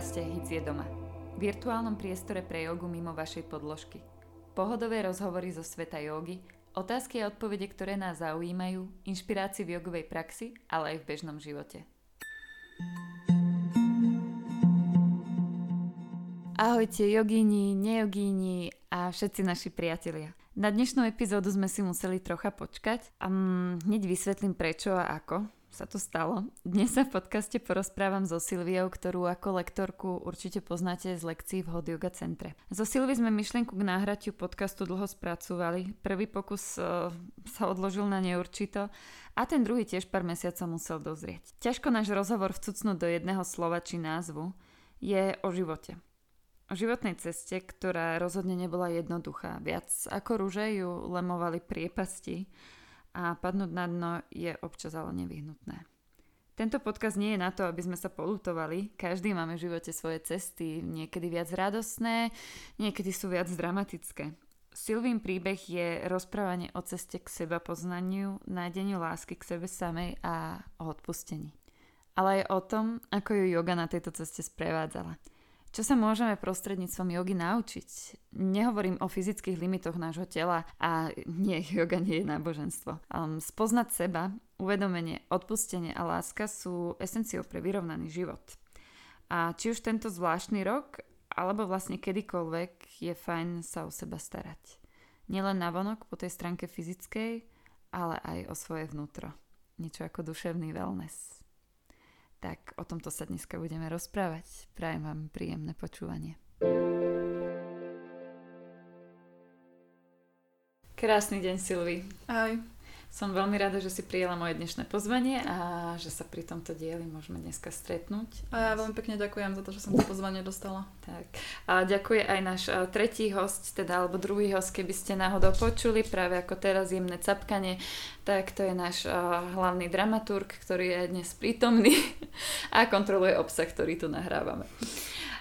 Podcaste Hic je doma. Virtuálnom priestore pre jogu mimo vašej podložky. Pohodové rozhovory zo sveta jogy, otázky a odpovede, ktoré nás zaujímajú, inšpirácii v jogovej praxi, ale aj v bežnom živote. Ahojte jogíni, nejogíni a všetci naši priatelia. Na dnešnú epizódu sme si museli trocha počkať a hneď vysvetlím prečo a ako sa to stalo. Dnes sa v podcaste porozprávam so Silviou, ktorú ako lektorku určite poznáte z lekcií v Hot Yoga Centre. So Silvi sme myšlienku k náhratiu podcastu dlho spracúvali. Prvý pokus uh, sa odložil na neurčito a ten druhý tiež pár mesiacov musel dozrieť. Ťažko náš rozhovor vcucnúť do jedného slova či názvu je o živote. O životnej ceste, ktorá rozhodne nebola jednoduchá. Viac ako rúže ju lemovali priepasti a padnúť na dno je občas ale nevyhnutné. Tento podcast nie je na to, aby sme sa polutovali. Každý máme v živote svoje cesty, niekedy viac radostné, niekedy sú viac dramatické. Silvín príbeh je rozprávanie o ceste k seba poznaniu, nájdeniu lásky k sebe samej a o odpustení. Ale aj o tom, ako ju yoga na tejto ceste sprevádzala – čo sa môžeme prostredníctvom jogy naučiť? Nehovorím o fyzických limitoch nášho tela a nie, yoga nie je náboženstvo. Um, spoznať seba, uvedomenie, odpustenie a láska sú esenciou pre vyrovnaný život. A či už tento zvláštny rok, alebo vlastne kedykoľvek je fajn sa o seba starať. Nielen navonok po tej stránke fyzickej, ale aj o svoje vnútro. Niečo ako duševný wellness tak o tomto sa dneska budeme rozprávať. Prajem vám príjemné počúvanie. Krásny deň, Silvi. Ahoj. Som veľmi rada, že si prijela moje dnešné pozvanie a že sa pri tomto dieli môžeme dneska stretnúť. A ja veľmi pekne ďakujem za to, že som to pozvanie dostala. Tak. A ďakuje aj náš tretí host, teda alebo druhý host, keby ste náhodou počuli, práve ako teraz jemné capkanie, tak to je náš hlavný dramaturg, ktorý je dnes prítomný a kontroluje obsah, ktorý tu nahrávame.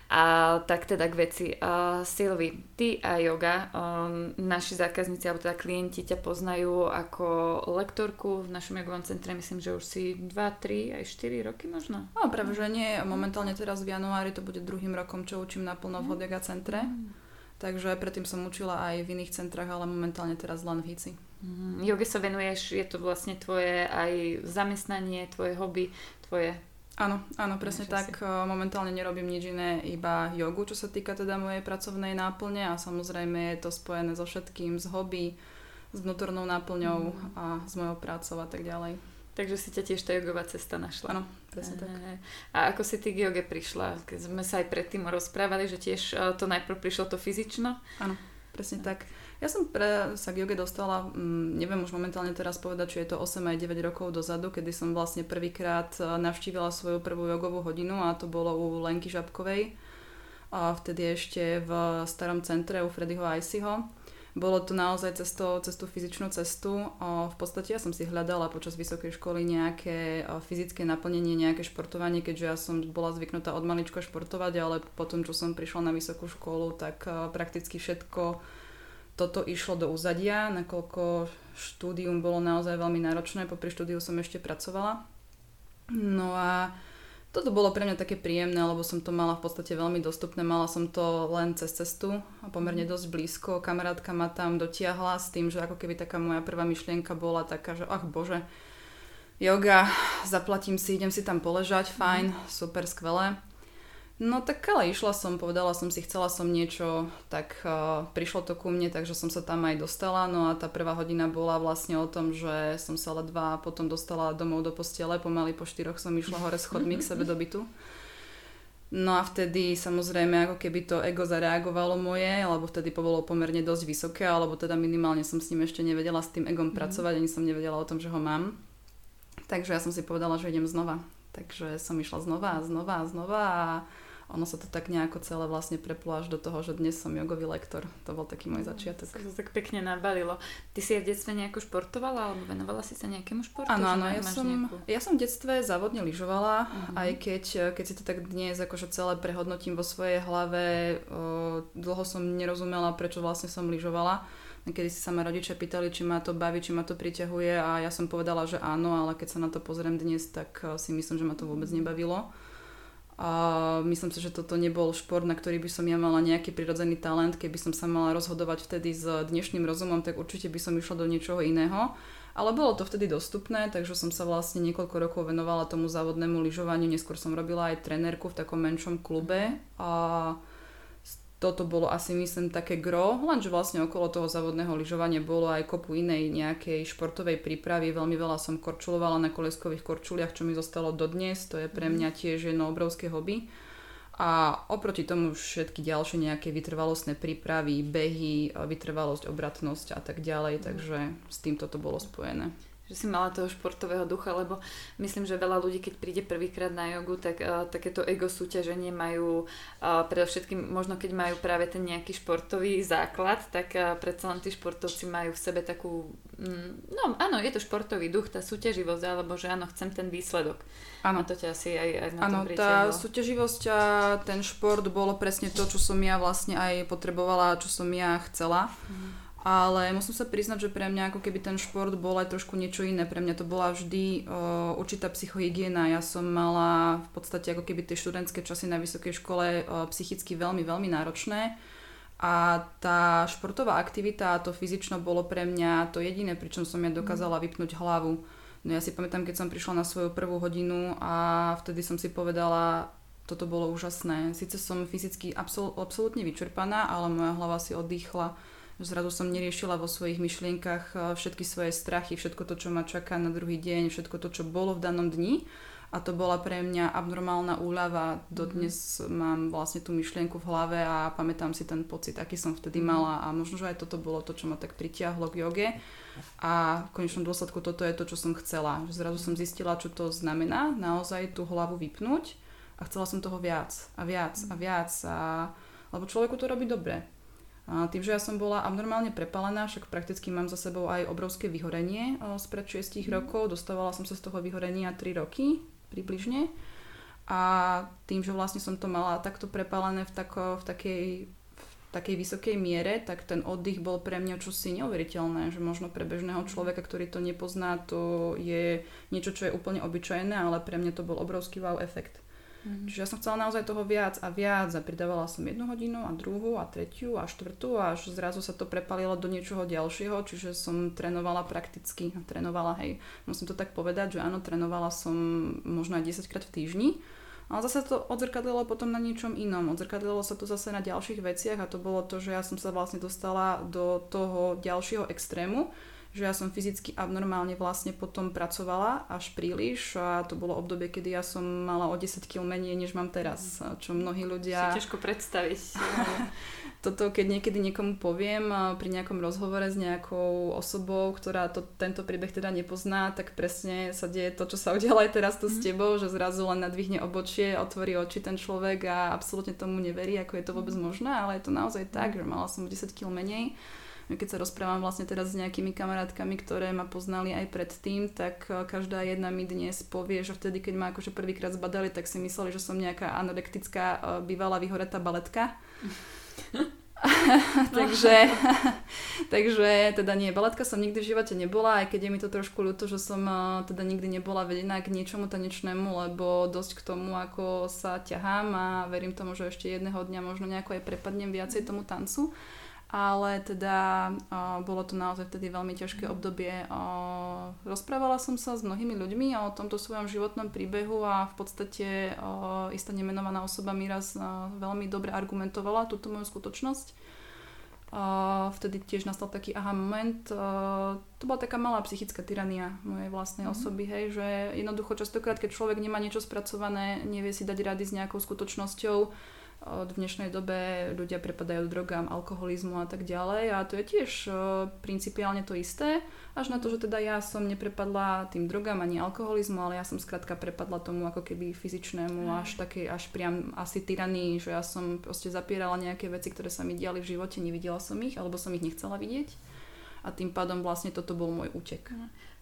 A tak teda k veci. Uh, Silvi, ty a yoga, um, naši zákazníci alebo teda klienti ťa poznajú ako lektorku v našom jogovom centre, myslím, že už si 2, 3, aj 4 roky možno? No, práve že nie. Momentálne teraz v januári to bude druhým rokom, čo učím naplno v Hot centre. Mm. Takže predtým som učila aj v iných centrách, ale momentálne teraz len v Hici. Mm, joge sa venuješ, je to vlastne tvoje aj zamestnanie, tvoje hobby, tvoje Áno, áno, presne tak. Si. Momentálne nerobím nič iné, iba jogu, čo sa týka teda mojej pracovnej náplne a samozrejme je to spojené so všetkým, s hobby, s vnútornou náplňou mm. a s mojou prácou a tak ďalej. Takže si ťa tiež tá jogová cesta našla. Áno, presne tak. A ako si ty k joge prišla? Keď sme sa aj predtým rozprávali, že tiež e, to najprv prišlo to fyzično? Áno, presne tak. Ja som pre, sa k joge dostala, mm, neviem už momentálne teraz povedať, či je to 8 aj 9 rokov dozadu, kedy som vlastne prvýkrát e, navštívila svoju prvú jogovú hodinu a to bolo u Lenky Žabkovej. A vtedy ešte v starom centre u Freddyho Icyho. Bolo to naozaj cesto, cestu fyzičnú cestu. V podstate ja som si hľadala počas vysokej školy nejaké fyzické naplnenie, nejaké športovanie, keďže ja som bola zvyknutá od malička športovať, ale potom, čo som prišla na vysokú školu, tak prakticky všetko toto išlo do úzadia, nakoľko štúdium bolo naozaj veľmi náročné, popri štúdiu som ešte pracovala. No a toto bolo pre mňa také príjemné, lebo som to mala v podstate veľmi dostupné, mala som to len cez cestu a pomerne mhm. dosť blízko. Kamarátka ma tam dotiahla s tým, že ako keby taká moja prvá myšlienka bola taká, že ach bože, yoga, zaplatím si, idem si tam poležať, fajn, mm. super, skvelé. No tak ale išla som, povedala som si, chcela som niečo, tak uh, prišlo to ku mne, takže som sa tam aj dostala. No a tá prvá hodina bola vlastne o tom, že som sa ledva potom dostala domov do postele, pomaly po štyroch som išla hore schodmi k sebe do bytu. No a vtedy samozrejme ako keby to ego zareagovalo moje, lebo vtedy bolo pomerne dosť vysoké, alebo teda minimálne som s ním ešte nevedela s tým egom mm. pracovať, ani som nevedela o tom, že ho mám. Takže ja som si povedala, že idem znova. Takže som išla znova a znova a znova a ono sa to tak nejako celé vlastne preplo až do toho, že dnes som jogový lektor. To bol taký môj začiatok. To sa tak pekne nabalilo. Ty si aj v detstve nejako športovala alebo venovala si sa nejakému športu? Áno, áno, ja som, nejakú... ja som v detstve závodne lyžovala, uh-huh. aj keď, keď si to tak dnes akože celé prehodnotím vo svojej hlave, o, dlho som nerozumela, prečo vlastne som lyžovala. Kedy si sa ma rodičia pýtali, či ma to baví, či ma to priťahuje a ja som povedala, že áno, ale keď sa na to pozriem dnes, tak si myslím, že ma to vôbec nebavilo. A myslím si, že toto nebol šport, na ktorý by som ja mala nejaký prirodzený talent. Keby som sa mala rozhodovať vtedy s dnešným rozumom, tak určite by som išla do niečoho iného. Ale bolo to vtedy dostupné, takže som sa vlastne niekoľko rokov venovala tomu závodnému lyžovaniu. Neskôr som robila aj trenérku v takom menšom klube. A toto bolo asi myslím také gro, lenže vlastne okolo toho závodného lyžovania bolo aj kopu inej nejakej športovej prípravy. Veľmi veľa som korčulovala na koleskových korčuliach, čo mi zostalo dodnes. To je pre mhm. mňa tiež jedno obrovské hobby. A oproti tomu všetky ďalšie nejaké vytrvalostné prípravy, behy, vytrvalosť, obratnosť a tak ďalej, mhm. takže s týmto to bolo spojené že si mala toho športového ducha, lebo myslím, že veľa ľudí, keď príde prvýkrát na jogu, tak uh, takéto ego súťaženie majú, uh, predovšetkým možno keď majú práve ten nejaký športový základ, tak uh, predsa len tí športovci majú v sebe takú, mm, no áno, je to športový duch, tá súťaživosť, alebo že áno, chcem ten výsledok. Áno. A to ťa asi aj, aj na Áno, tá súťaživosť a ten šport bolo presne to, čo som ja vlastne aj potrebovala, čo som ja chcela. Mm ale musím sa priznať, že pre mňa ako keby ten šport bol aj trošku niečo iné. Pre mňa to bola vždy uh, určitá psychohygiena. Ja som mala v podstate ako keby tie študentské časy na vysokej škole uh, psychicky veľmi, veľmi náročné. A tá športová aktivita a to fyzično bolo pre mňa to jediné, pričom som ja dokázala vypnúť hlavu. No ja si pamätám, keď som prišla na svoju prvú hodinu a vtedy som si povedala, toto bolo úžasné. Sice som fyzicky absol- absolútne vyčerpaná, ale moja hlava si oddychla Zrazu som neriešila vo svojich myšlienkach eh, všetky svoje strachy, všetko to, čo ma čaká na druhý deň, všetko to, čo bolo v danom dni. A to bola pre mňa abnormálna úľava. Dodnes mm. mám vlastne tú myšlienku v hlave a pamätám si ten pocit, aký som vtedy mhm. mala. A možno, že aj toto bolo to, čo ma tak pritiahlo k joge. A v konečnom dôsledku toto je to, čo som chcela. Zrazu som zistila, čo to znamená naozaj tú hlavu vypnúť. A chcela som toho viac a viac a viac. A, lebo človeku to robí dobre. A tým, že ja som bola abnormálne prepalená, však prakticky mám za sebou aj obrovské vyhorenie spred 6 mm. rokov, dostávala som sa z toho vyhorenia 3 roky približne. A tým, že vlastne som to mala takto prepalené v, tako, v takej v takej vysokej miere, tak ten oddych bol pre mňa čosi neuveriteľné, že možno pre bežného človeka, ktorý to nepozná, to je niečo, čo je úplne obyčajné, ale pre mňa to bol obrovský wow efekt. Mm-hmm. Čiže ja som chcela naozaj toho viac a viac a pridávala som jednu hodinu a druhú a tretiu a štvrtú a až zrazu sa to prepalilo do niečoho ďalšieho, čiže som trénovala prakticky, trénovala, hej, musím to tak povedať, že áno, trénovala som možno aj 10 krát v týždni, ale zase to odzrkadlilo potom na niečom inom. Odzrkadlilo sa to zase na ďalších veciach a to bolo to, že ja som sa vlastne dostala do toho ďalšieho extrému, že ja som fyzicky abnormálne vlastne potom pracovala až príliš a to bolo obdobie, kedy ja som mala o 10 kg menej, než mám teraz, čo mnohí ľudia... Si ťažko predstaviť. Toto, keď niekedy niekomu poviem pri nejakom rozhovore s nejakou osobou, ktorá to, tento príbeh teda nepozná, tak presne sa deje to, čo sa udialo aj teraz tu mm. s mhm. tebou, že zrazu len nadvihne obočie, otvorí oči ten človek a absolútne tomu neverí, ako je to vôbec mhm. možné, ale je to naozaj tak, že mala som 10 kg menej keď sa rozprávam vlastne teraz s nejakými kamarátkami, ktoré ma poznali aj predtým, tak e, každá jedna mi dnes povie, že vtedy, keď ma akože prvýkrát zbadali, tak si mysleli, že som nejaká anorektická e, bývalá vyhoretá baletka. takže, takže teda nie, baletka som nikdy v živote nebola, aj keď je mi to trošku ľúto, že som e, teda nikdy nebola vedená k niečomu tanečnému, lebo dosť k tomu, ako sa ťahám a verím tomu, že ešte jedného dňa možno nejako aj prepadnem viacej tomu tancu ale teda uh, bolo to naozaj vtedy veľmi ťažké obdobie. Uh, rozprávala som sa s mnohými ľuďmi o tomto svojom životnom príbehu a v podstate uh, istá nemenovaná osoba mi raz uh, veľmi dobre argumentovala túto moju skutočnosť. Uh, vtedy tiež nastal taký aha moment. Uh, to bola taká malá psychická tyrania mojej vlastnej mm. osoby, hej, že jednoducho častokrát, keď človek nemá niečo spracované, nevie si dať rady s nejakou skutočnosťou, v dnešnej dobe ľudia prepadajú drogám, alkoholizmu a tak ďalej. A to je tiež principiálne to isté, až na to, že teda ja som neprepadla tým drogám ani alkoholizmu, ale ja som skrátka prepadla tomu ako keby fyzičnému až takej, až priam asi tyranii, že ja som proste zapierala nejaké veci, ktoré sa mi diali v živote, nevidela som ich, alebo som ich nechcela vidieť. A tým pádom vlastne toto bol môj útek.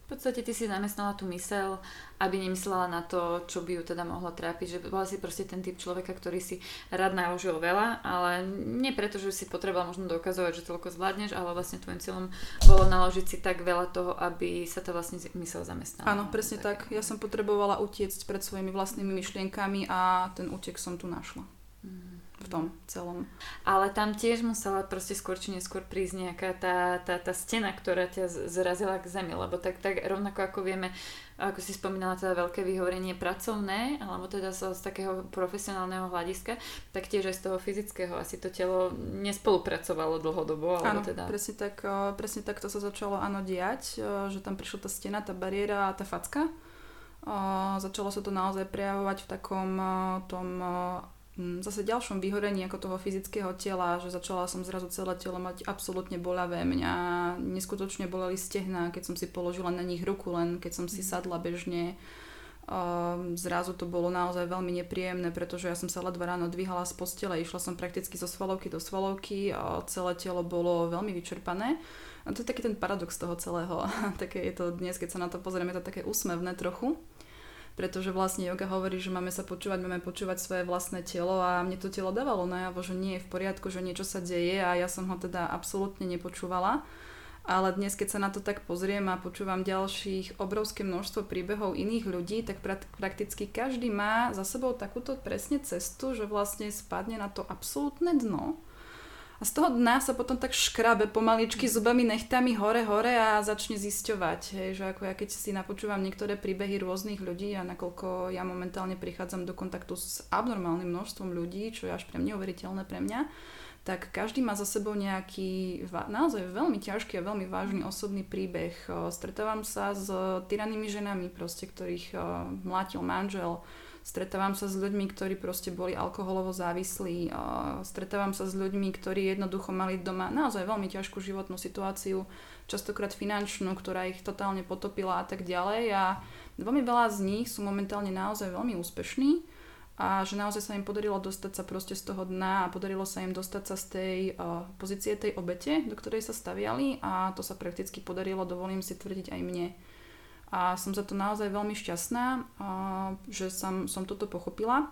V podstate ty si zamestnala tú mysel, aby nemyslela na to, čo by ju teda mohlo trápiť. Že bola si proste ten typ človeka, ktorý si rád naložil veľa, ale nie preto, že si potreboval možno dokazovať, že toľko zvládneš, ale vlastne tvojim cieľom bolo naložiť si tak veľa toho, aby sa to vlastne mysel zamestnala. Áno, presne tak. tak. Ja som potrebovala utiecť pred svojimi vlastnými myšlienkami a ten útek som tu našla. Mm v tom celom. Ale tam tiež musela proste skôr či neskôr prísť nejaká tá, tá, tá stena, ktorá ťa zrazila k zemi, lebo tak, tak rovnako ako vieme, ako si spomínala teda veľké vyhorenie pracovné, alebo teda z, z takého profesionálneho hľadiska, tak tiež aj z toho fyzického asi to telo nespolupracovalo dlhodobo. Áno, teda... presne, tak, presne tak to sa začalo áno diať, že tam prišla tá stena, tá bariéra tá facka. Začalo sa to naozaj prejavovať v takom tom zase ďalšom vyhorení ako toho fyzického tela, že začala som zrazu celé telo mať absolútne bolavé. Mňa neskutočne boleli stehna, keď som si položila na nich ruku, len keď som si mhm. sadla bežne. Um, zrazu to bolo naozaj veľmi nepríjemné, pretože ja som sa ledva ráno dvíhala z postele, išla som prakticky zo svalovky do svalovky a celé telo bolo veľmi vyčerpané. A to je taký ten paradox toho celého. také je to dnes, keď sa na to pozrieme, to také úsmevné trochu pretože vlastne yoga hovorí, že máme sa počúvať, máme počúvať svoje vlastné telo a mne to telo dávalo najavo, že nie je v poriadku, že niečo sa deje a ja som ho teda absolútne nepočúvala. Ale dnes, keď sa na to tak pozriem a počúvam ďalších obrovské množstvo príbehov iných ľudí, tak prakticky každý má za sebou takúto presne cestu, že vlastne spadne na to absolútne dno a z toho dna sa potom tak škrabe pomaličky zubami, nechtami hore, hore a začne zisťovať. Hej, že ako ja keď si napočúvam niektoré príbehy rôznych ľudí a nakoľko ja momentálne prichádzam do kontaktu s abnormálnym množstvom ľudí, čo je až pre neuveriteľné pre mňa, tak každý má za sebou nejaký naozaj veľmi ťažký a veľmi vážny osobný príbeh. Stretávam sa s tyrannými ženami, proste, ktorých mlátil manžel, Stretávam sa s ľuďmi, ktorí proste boli alkoholovo závislí. Stretávam sa s ľuďmi, ktorí jednoducho mali doma naozaj veľmi ťažkú životnú situáciu, častokrát finančnú, ktorá ich totálne potopila a tak ďalej. A veľmi veľa z nich sú momentálne naozaj veľmi úspešní a že naozaj sa im podarilo dostať sa proste z toho dna a podarilo sa im dostať sa z tej uh, pozície tej obete, do ktorej sa staviali a to sa prakticky podarilo, dovolím si tvrdiť aj mne a som za to naozaj veľmi šťastná, že som, som toto pochopila.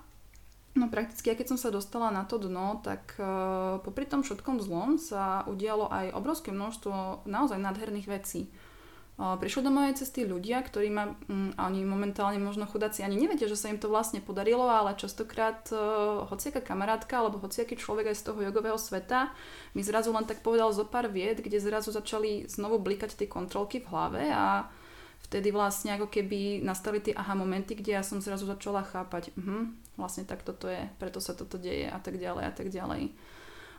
No prakticky, keď som sa dostala na to dno, tak uh, popri tom všetkom zlom sa udialo aj obrovské množstvo naozaj nádherných vecí. Uh, prišlo do mojej cesty ľudia, ktorí ma, um, oni momentálne možno chudáci ani nevedia, že sa im to vlastne podarilo, ale častokrát uh, hociaká kamarátka alebo hociaký človek aj z toho jogového sveta mi zrazu len tak povedal zo pár vied, kde zrazu začali znovu blikať tie kontrolky v hlave a vtedy vlastne ako keby nastali tie aha momenty, kde ja som zrazu začala chápať, uh-huh, vlastne tak toto je, preto sa toto deje a tak ďalej a tak ďalej.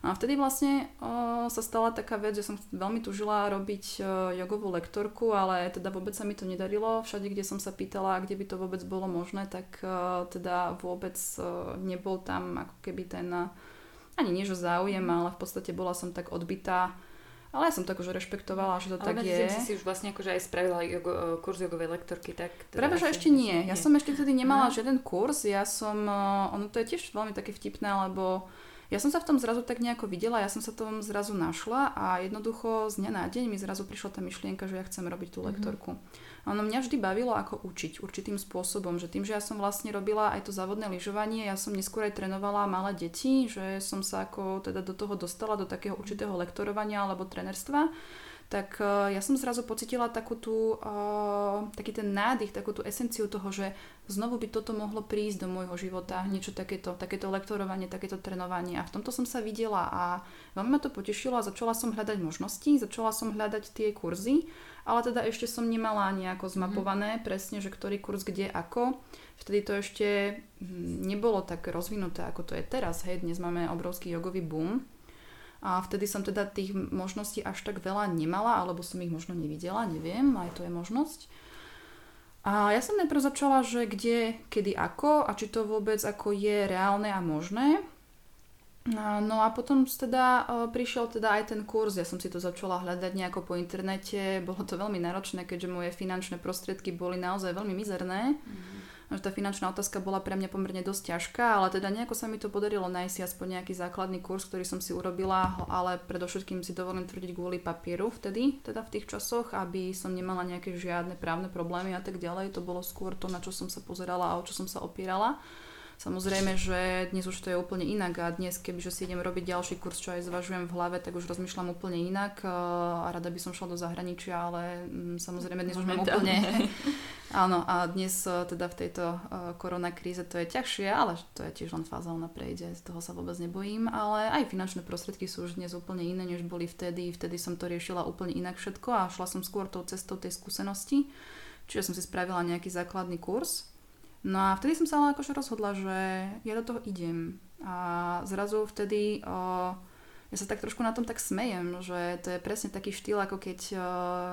A vtedy vlastne o, sa stala taká vec, že som veľmi tužila robiť o, jogovú lektorku, ale teda vôbec sa mi to nedarilo. Všade, kde som sa pýtala, kde by to vôbec bolo možné, tak o, teda vôbec o, nebol tam ako keby ten, ani nie záujem, ale v podstate bola som tak odbitá ale ja som to akože rešpektovala, že to Ale tak je. si si už vlastne akože aj spravila jogo, e, kurz jogovej lektorky, tak... Teda Práve, že ešte nie. Ja nie. som ešte vtedy nemala no. žiaden kurz. Ja som, e, ono to je tiež veľmi také vtipné, lebo ja som sa v tom zrazu tak nejako videla, ja som sa tom zrazu našla a jednoducho z dňa na deň mi zrazu prišla tá myšlienka, že ja chcem robiť tú mhm. lektorku. Mm-hmm. Ono mňa vždy bavilo ako učiť určitým spôsobom, že tým, že ja som vlastne robila aj to závodné lyžovanie, ja som neskôr aj trénovala malé deti, že som sa ako teda do toho dostala, do takého určitého lektorovania alebo trenerstva tak uh, ja som zrazu pocitila takú tú, uh, taký ten nádych, takú tú esenciu toho, že znovu by toto mohlo prísť do môjho života, niečo takéto, takéto lektorovanie, takéto trénovanie. A v tomto som sa videla a veľmi ma to potešilo a začala som hľadať možnosti, začala som hľadať tie kurzy, ale teda ešte som nemala nejako zmapované mm. presne, že ktorý kurz kde ako. Vtedy to ešte hm, nebolo tak rozvinuté, ako to je teraz. Hej, dnes máme obrovský jogový boom a vtedy som teda tých možností až tak veľa nemala, alebo som ich možno nevidela, neviem, aj to je možnosť. A ja som najprv začala, že kde, kedy, ako a či to vôbec ako je reálne a možné. No a potom teda e, prišiel teda aj ten kurz, ja som si to začala hľadať nejako po internete, bolo to veľmi náročné, keďže moje finančné prostriedky boli naozaj veľmi mizerné. Mm. Že tá finančná otázka bola pre mňa pomerne dosť ťažká, ale teda nejako sa mi to podarilo nájsť aspoň nejaký základný kurz, ktorý som si urobila, ale predovšetkým si dovolím tvrdiť kvôli papieru vtedy, teda v tých časoch, aby som nemala nejaké žiadne právne problémy a tak ďalej. To bolo skôr to, na čo som sa pozerala a o čo som sa opierala. Samozrejme, že dnes už to je úplne inak a dnes, kebyže si idem robiť ďalší kurz, čo aj zvažujem v hlave, tak už rozmýšľam úplne inak a rada by som šla do zahraničia, ale mm, samozrejme dnes už mám úplne... Áno, a dnes e, teda v tejto e, koronakríze to je ťažšie, ale to je tiež len fáza, ona prejde, z toho sa vôbec nebojím, ale aj finančné prostriedky sú už dnes úplne iné, než boli vtedy. Vtedy som to riešila úplne inak všetko a šla som skôr tou cestou tej skúsenosti. Čiže som si spravila nejaký základný kurz No a vtedy som sa ale akože rozhodla, že ja do toho idem. A zrazu vtedy o, ja sa tak trošku na tom tak smejem, že to je presne taký štýl, ako keď o,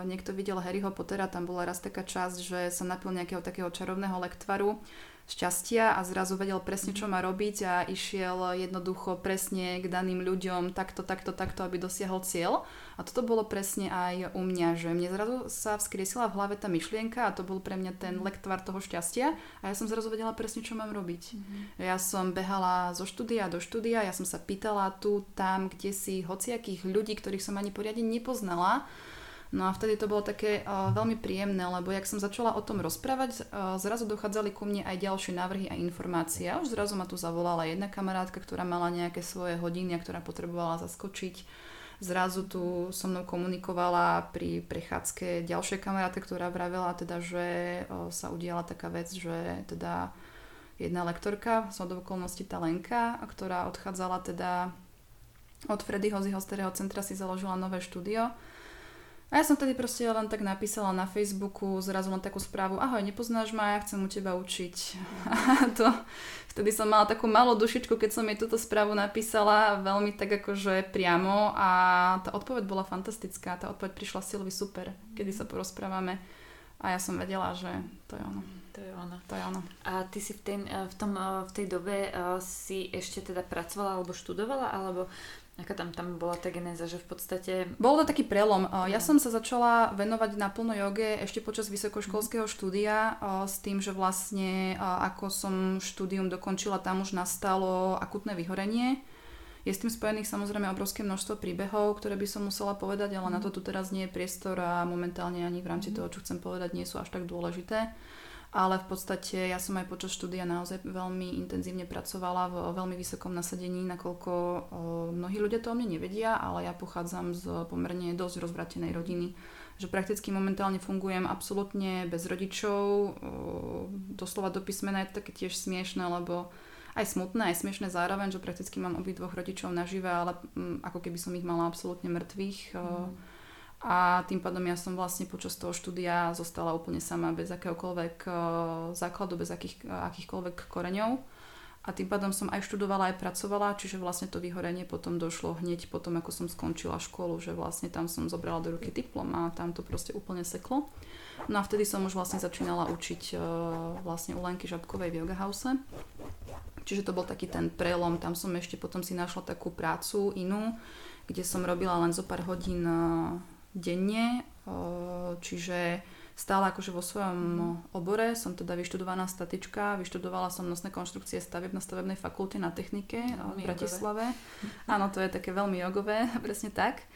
niekto videl Harryho Pottera, tam bola raz taká časť, že sa napil nejakého takého čarovného lektvaru šťastia a zrazu vedel presne, čo má robiť a išiel jednoducho presne k daným ľuďom takto, takto, takto, aby dosiahol cieľ. A toto bolo presne aj u mňa, že mne zrazu sa vzkriesila v hlave tá myšlienka a to bol pre mňa ten lektvar toho šťastia a ja som zrazu vedela presne, čo mám robiť. Mm-hmm. Ja som behala zo štúdia do štúdia, ja som sa pýtala tu, tam, kde si hociakých ľudí, ktorých som ani poriadne nepoznala, No a vtedy to bolo také uh, veľmi príjemné, lebo jak som začala o tom rozprávať, uh, zrazu dochádzali ku mne aj ďalšie návrhy a informácie. A už zrazu ma tu zavolala jedna kamarátka, ktorá mala nejaké svoje hodiny a ktorá potrebovala zaskočiť. Zrazu tu so mnou komunikovala pri prechádzke ďalšia kamarátka, ktorá vravela teda, že uh, sa udiala taká vec, že teda jedna lektorka, z okolností tá Lenka, ktorá odchádzala teda od Freddyho z jeho centra si založila nové štúdio a ja som tedy proste len tak napísala na Facebooku zrazu len takú správu, ahoj, nepoznáš ma, ja chcem u teba učiť. A to, vtedy som mala takú malú dušičku, keď som jej túto správu napísala, veľmi tak akože priamo a tá odpoveď bola fantastická, tá odpoveď prišla Silvi super, kedy sa porozprávame a ja som vedela, že to je ono. To je ono. To je ono. A ty si v, tej, v, tom, v tej dobe si ešte teda pracovala alebo študovala, alebo Aká tam, tam bola tá genéza, že v podstate... Bol to taký prelom. Ja som sa začala venovať naplno joge ešte počas vysokoškolského štúdia s tým, že vlastne ako som štúdium dokončila, tam už nastalo akutné vyhorenie. Je s tým spojených samozrejme obrovské množstvo príbehov, ktoré by som musela povedať, ale na to tu teraz nie je priestor a momentálne ani v rámci toho, čo chcem povedať, nie sú až tak dôležité ale v podstate ja som aj počas štúdia naozaj veľmi intenzívne pracovala v veľmi vysokom nasadení, nakoľko mnohí ľudia to o mne nevedia, ale ja pochádzam z pomerne dosť rozvratenej rodiny, že prakticky momentálne fungujem absolútne bez rodičov, doslova do písmena je to také tiež smiešne, lebo aj smutné, aj smiešne zároveň, že prakticky mám obidvoch rodičov nažive, ale mm, ako keby som ich mala absolútne mŕtvych. Mm a tým pádom ja som vlastne počas toho štúdia zostala úplne sama bez akéhokoľvek uh, základu, bez akých, akýchkoľvek koreňov. A tým pádom som aj študovala, aj pracovala, čiže vlastne to vyhorenie potom došlo hneď potom, ako som skončila školu, že vlastne tam som zobrala do ruky diplom a tam to proste úplne seklo. No a vtedy som už vlastne začínala učiť uh, vlastne u Lenky Žabkovej v Yoga House. Čiže to bol taký ten prelom, tam som ešte potom si našla takú prácu inú, kde som robila len zo pár hodín denne, čiže stále akože vo svojom obore. Som teda vyštudovaná statička, vyštudovala som nosné konštrukcie stavieb na stavebnej fakulte na technike v Bratislave. Áno, to je také veľmi jogové, presne tak.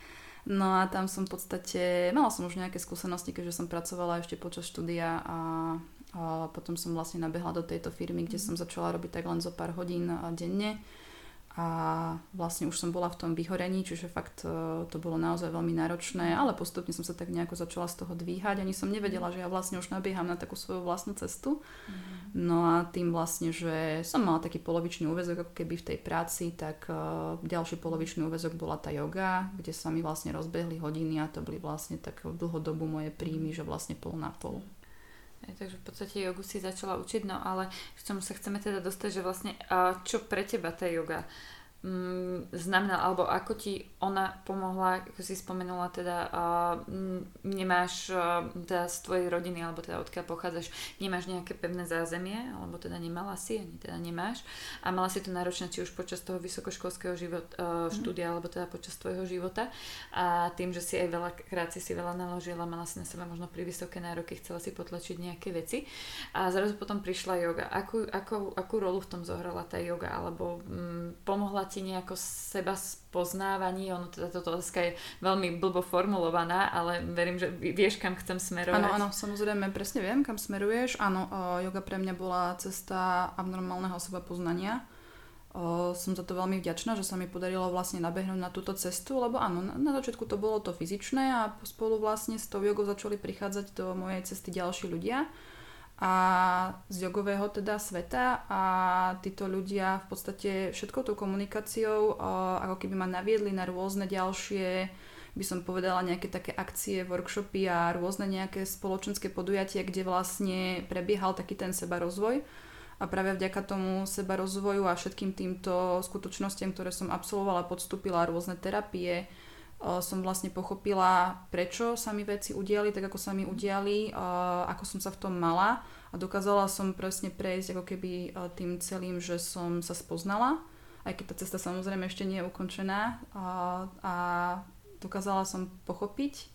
No a tam som v podstate, mala som už nejaké skúsenosti, keďže som pracovala ešte počas štúdia a, a potom som vlastne nabehla do tejto firmy, kde mhm. som začala robiť tak len zo pár hodín denne a vlastne už som bola v tom vyhorení, čiže fakt e, to bolo naozaj veľmi náročné, ale postupne som sa tak nejako začala z toho dvíhať, ani som nevedela, že ja vlastne už nabieham na takú svoju vlastnú cestu. Mm. No a tým vlastne, že som mala taký polovičný úvezok ako keby v tej práci, tak uh, ďalší polovičný úvezok bola tá yoga, kde sa mi vlastne rozbehli hodiny a to boli vlastne tak dlhodobu moje príjmy, že vlastne pol na pol. Takže v podstate jogu si začala učiť, no ale k čomu sa chceme teda dostať, že vlastne čo pre teba tá yoga mm, znamená, alebo ako ti ona pomohla, ako si spomenula, teda uh, nemáš uh, teda z tvojej rodiny, alebo teda odkiaľ pochádzaš, nemáš nejaké pevné zázemie, alebo teda nemala si, ani teda nemáš a mala si to náročné či už počas toho vysokoškolského život, uh, štúdia, mm. alebo teda počas tvojho života a tým, že si aj veľa krát si, si veľa naložila, mala si na seba možno pri vysoké nároky, chcela si potlačiť nejaké veci a zrazu potom prišla yoga. Akú, akú, akú rolu v tom zohrala tá yoga, alebo um, pomohla ti nejako seba spoznávaní, ono teda toto otázka je veľmi blbo formulovaná, ale verím, že vieš, kam chcem smerovať. Áno, áno, samozrejme, presne viem, kam smeruješ. Áno, yoga pre mňa bola cesta abnormálneho seba poznania. O, som za to veľmi vďačná, že sa mi podarilo vlastne nabehnúť na túto cestu, lebo áno, na, na začiatku to bolo to fyzičné a spolu vlastne s tou jogou začali prichádzať do mojej cesty ďalší ľudia a z jogového teda sveta a títo ľudia v podstate všetkou tou komunikáciou ako keby ma naviedli na rôzne ďalšie by som povedala nejaké také akcie, workshopy a rôzne nejaké spoločenské podujatia, kde vlastne prebiehal taký ten seba rozvoj a práve vďaka tomu seba rozvoju a všetkým týmto skutočnostiam, ktoré som absolvovala, podstúpila rôzne terapie, som vlastne pochopila, prečo sa mi veci udiali tak, ako sa mi udiali, ako som sa v tom mala a dokázala som presne prejsť ako keby tým celým, že som sa spoznala, aj keď tá cesta samozrejme ešte nie je ukončená a, dokázala som pochopiť,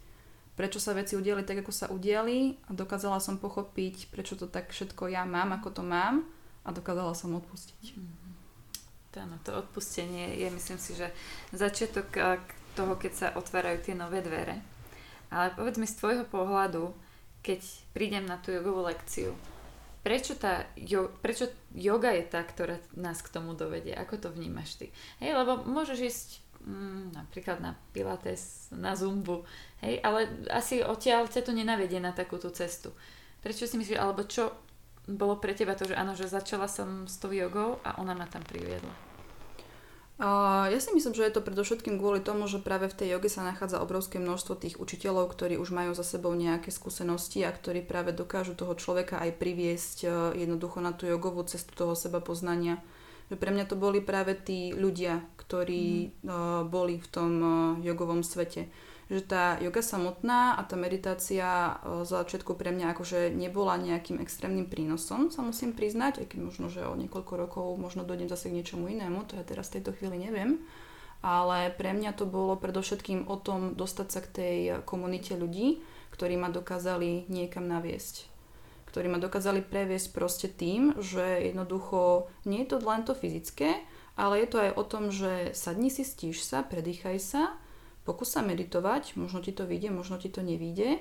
prečo sa veci udiali tak, ako sa udiali a dokázala som pochopiť, prečo to tak všetko ja mám, ako to mám a dokázala som odpustiť. Mm-hmm. Áno, to odpustenie je, myslím si, že začiatok toho, keď sa otvárajú tie nové dvere. Ale povedz mi z tvojho pohľadu, keď prídem na tú jogovú lekciu, prečo, tá, jo, prečo yoga je tá, ktorá nás k tomu dovedie? Ako to vnímaš ty? Hej, lebo môžeš ísť mm, napríklad na pilates, na zumbu, hej, ale asi odtiaľ ťa to nenavedie na takúto cestu. Prečo si myslíš, alebo čo bolo pre teba to, že áno, že začala som s tou jogou a ona ma tam priviedla? Ja si myslím, že je to predovšetkým kvôli tomu, že práve v tej joge sa nachádza obrovské množstvo tých učiteľov, ktorí už majú za sebou nejaké skúsenosti a ktorí práve dokážu toho človeka aj priviesť e, jednoducho na tú jogovú cestu toho seba poznania. Že pre mňa to boli práve tí ľudia, ktorí mm. boli v tom e, jogovom svete že tá yoga samotná a tá meditácia z začiatku pre mňa akože nebola nejakým extrémnym prínosom, sa musím priznať, aj keď možno, že o niekoľko rokov možno dojdem zase k niečomu inému, to ja teraz v tejto chvíli neviem. Ale pre mňa to bolo predovšetkým o tom dostať sa k tej komunite ľudí, ktorí ma dokázali niekam naviesť ktorí ma dokázali previesť proste tým, že jednoducho nie je to len to fyzické, ale je to aj o tom, že sadni si, stíš sa, predýchaj sa Pokús sa meditovať, možno ti to vyjde, možno ti to nevyjde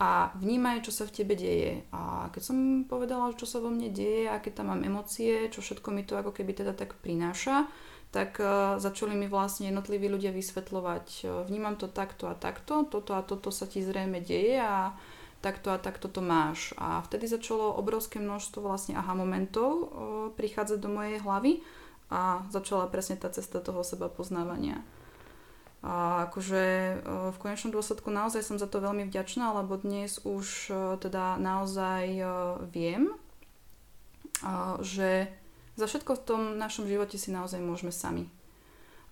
a vnímaj, čo sa v tebe deje. A keď som povedala, čo sa vo mne deje, aké tam mám emócie, čo všetko mi to ako keby teda tak prináša, tak uh, začali mi vlastne jednotliví ľudia vysvetľovať, uh, vnímam to takto a takto, toto a toto sa ti zrejme deje a takto a takto to máš. A vtedy začalo obrovské množstvo vlastne aha momentov uh, prichádzať do mojej hlavy a začala presne tá cesta toho seba poznávania. A akože e, v konečnom dôsledku naozaj som za to veľmi vďačná, lebo dnes už e, teda naozaj e, viem, že za všetko v tom našom živote si naozaj môžeme sami.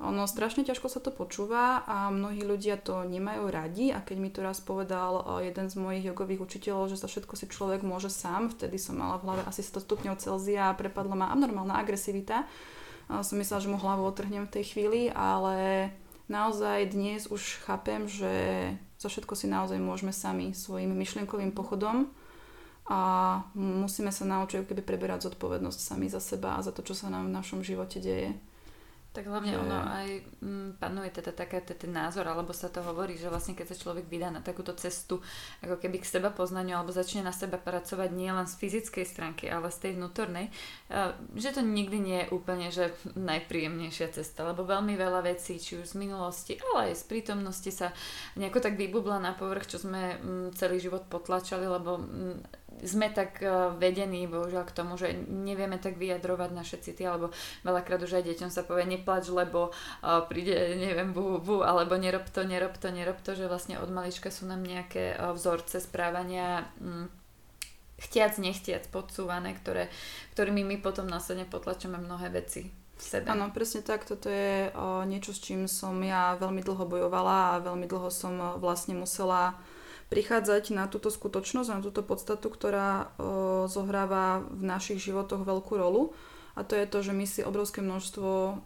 Ono strašne ťažko sa to počúva a mnohí ľudia to nemajú radi a keď mi to raz povedal jeden z mojich jogových učiteľov, že za všetko si človek môže sám, vtedy som mala v hlave asi 100 stupňov Celzia a prepadla ma abnormálna agresivita. Som myslela, že mu hlavu otrhnem v tej chvíli, ale naozaj dnes už chápem, že za všetko si naozaj môžeme sami svojim myšlienkovým pochodom a musíme sa naučiť keby preberať zodpovednosť sami za seba a za to, čo sa nám v našom živote deje. Tak hlavne že... ono aj m, panuje teda taká ten názor, alebo sa to hovorí, že vlastne keď sa človek vydá na takúto cestu, ako keby k seba poznaniu, alebo začne na seba pracovať nie len z fyzickej stránky, ale z tej vnútornej, že to nikdy nie je úplne že najpríjemnejšia cesta, lebo veľmi veľa vecí, či už z minulosti, ale aj z prítomnosti sa nejako tak vybubla na povrch, čo sme celý život potlačali, lebo sme tak uh, vedení, bohužiaľ, k tomu, že nevieme tak vyjadrovať naše city, alebo veľakrát už aj deťom sa povie neplač, lebo uh, príde, neviem, bu, bu, alebo nerob to, nerob to, nerob to, že vlastne od malička sú nám nejaké uh, vzorce správania um, chtiac, nechtiac podsúvané, ktoré, ktorými my potom následne potlačíme mnohé veci. v sebe. Áno, presne tak. Toto je o, niečo, s čím som ja veľmi dlho bojovala a veľmi dlho som vlastne musela prichádzať na túto skutočnosť, na túto podstatu, ktorá o, zohráva v našich životoch veľkú rolu. A to je to, že my si obrovské množstvo o,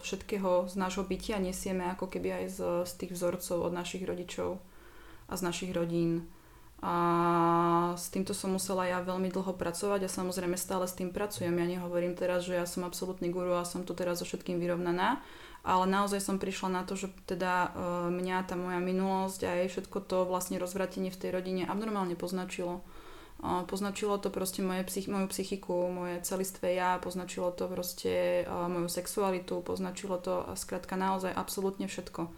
všetkého z nášho bytia nesieme ako keby aj z, z tých vzorcov od našich rodičov a z našich rodín. A s týmto som musela ja veľmi dlho pracovať a samozrejme stále s tým pracujem. Ja nehovorím teraz, že ja som absolútny guru a som tu teraz so všetkým vyrovnaná, ale naozaj som prišla na to, že teda e, mňa tá moja minulosť a aj všetko to vlastne rozvratenie v tej rodine abnormálne poznačilo. Poznačilo to proste moje psych- moju psychiku, moje celistvé ja, poznačilo to proste e, moju sexualitu, poznačilo to skrátka naozaj absolútne všetko.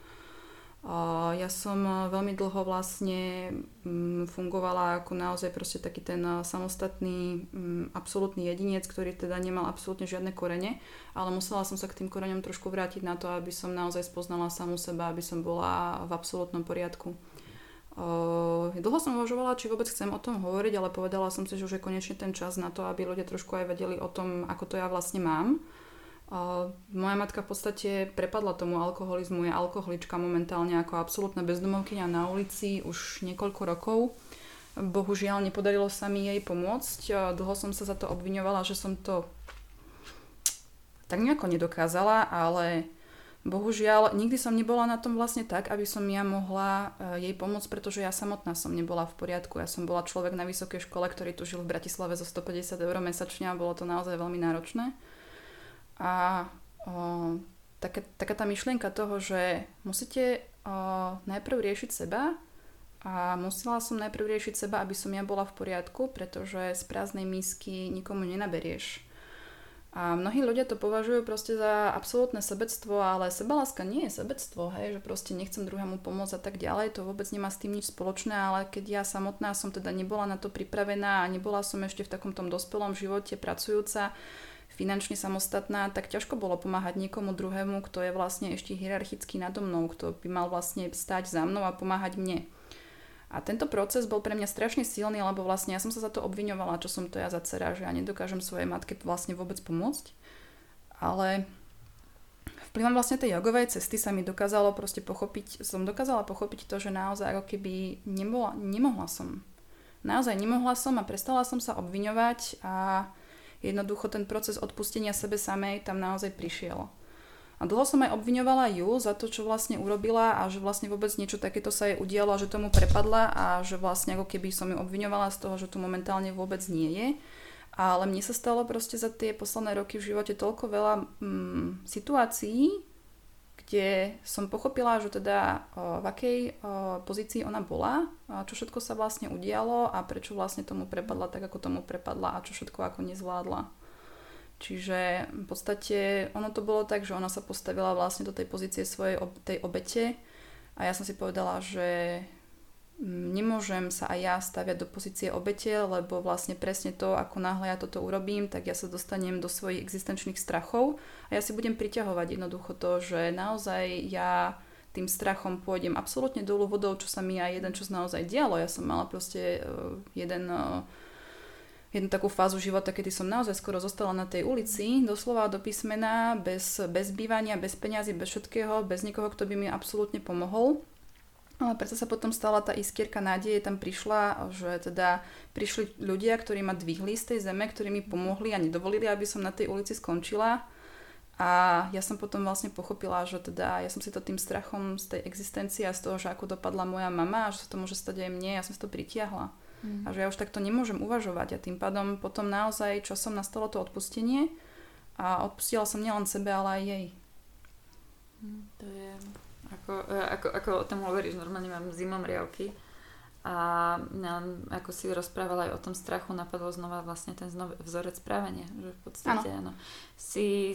Ja som e, veľmi dlho vlastne mm, fungovala ako naozaj proste taký ten e, samostatný, mm, absolútny jedinec, ktorý teda nemal absolútne žiadne korene, ale musela som sa k tým koreňom trošku vrátiť na to, aby som naozaj spoznala samú seba, aby som bola v absolútnom poriadku. Dlho som uvažovala, či vôbec chcem o tom hovoriť, ale povedala som si, že už je konečne ten čas na to, aby ľudia trošku aj vedeli o tom, ako to ja vlastne mám moja matka v podstate prepadla tomu alkoholizmu, je alkoholička momentálne ako absolútna bezdomovkyňa na ulici už niekoľko rokov. Bohužiaľ nepodarilo sa mi jej pomôcť. Dlho som sa za to obviňovala, že som to tak nejako nedokázala, ale bohužiaľ nikdy som nebola na tom vlastne tak, aby som ja mohla e, jej pomôcť, pretože ja samotná som nebola v poriadku. Ja som bola človek na vysokej škole, ktorý tu žil v Bratislave zo 150 eur mesačne a bolo to naozaj veľmi náročné. A o, taká, taká tá myšlienka toho, že musíte o, najprv riešiť seba a musela som najprv riešiť seba, aby som ja bola v poriadku, pretože z prázdnej misky nikomu nenaberieš. A mnohí ľudia to považujú proste za absolútne sebectvo, ale sebaláska nie je sebectvo, hej, že proste nechcem druhému pomôcť a tak ďalej, to vôbec nemá s tým nič spoločné, ale keď ja samotná som teda nebola na to pripravená a nebola som ešte v takom tom dospelom živote pracujúca, finančne samostatná, tak ťažko bolo pomáhať niekomu druhému, kto je vlastne ešte hierarchicky nado mnou, kto by mal vlastne stať za mnou a pomáhať mne. A tento proces bol pre mňa strašne silný, lebo vlastne ja som sa za to obviňovala, čo som to ja za dcera, že ja nedokážem svojej matke vlastne vôbec pomôcť. Ale vplyvom vlastne tej jogovej cesty sa mi dokázalo proste pochopiť, som dokázala pochopiť to, že naozaj ako keby nemohla, nemohla som. Naozaj nemohla som a prestala som sa obviňovať a jednoducho ten proces odpustenia sebe samej tam naozaj prišiel. A dlho som aj obviňovala ju za to, čo vlastne urobila a že vlastne vôbec niečo takéto sa jej udialo že tomu prepadla a že vlastne ako keby som ju obviňovala z toho, že tu momentálne vôbec nie je. Ale mne sa stalo proste za tie posledné roky v živote toľko veľa mm, situácií, kde som pochopila, že teda v akej pozícii ona bola, čo všetko sa vlastne udialo a prečo vlastne tomu prepadla tak, ako tomu prepadla a čo všetko ako nezvládla. Čiže v podstate ono to bolo tak, že ona sa postavila vlastne do tej pozície svojej tej obete a ja som si povedala, že nemôžem sa aj ja staviať do pozície obete, lebo vlastne presne to, ako náhle ja toto urobím, tak ja sa dostanem do svojich existenčných strachov a ja si budem priťahovať jednoducho to, že naozaj ja tým strachom pôjdem absolútne dolu vodou, čo sa mi aj jeden čas naozaj dialo. Ja som mala proste uh, jeden, uh, jednu takú fázu života, kedy som naozaj skoro zostala na tej ulici, doslova do písmena, bez, bez bývania, bez peňazí, bez všetkého, bez nikoho, kto by mi absolútne pomohol. Ale preto sa potom stala tá iskierka nádeje, tam prišla, že teda prišli ľudia, ktorí ma dvihli z tej zeme, ktorí mi pomohli a nedovolili, aby som na tej ulici skončila. A ja som potom vlastne pochopila, že teda ja som si to tým strachom z tej existencie a z toho, že ako dopadla moja mama a že sa to môže stať aj mne, ja som si to pritiahla. Mm. A že ja už takto nemôžem uvažovať a tým pádom potom naozaj časom nastalo to odpustenie a odpustila som nielen sebe, ale aj jej. Mm, to je ako, e, ako, ako o tom hovoríš, normálne mám zimom riavky. A ako si rozprávala aj o tom strachu, napadlo znova vlastne ten znova vzorec správania. Že v podstate, áno. Si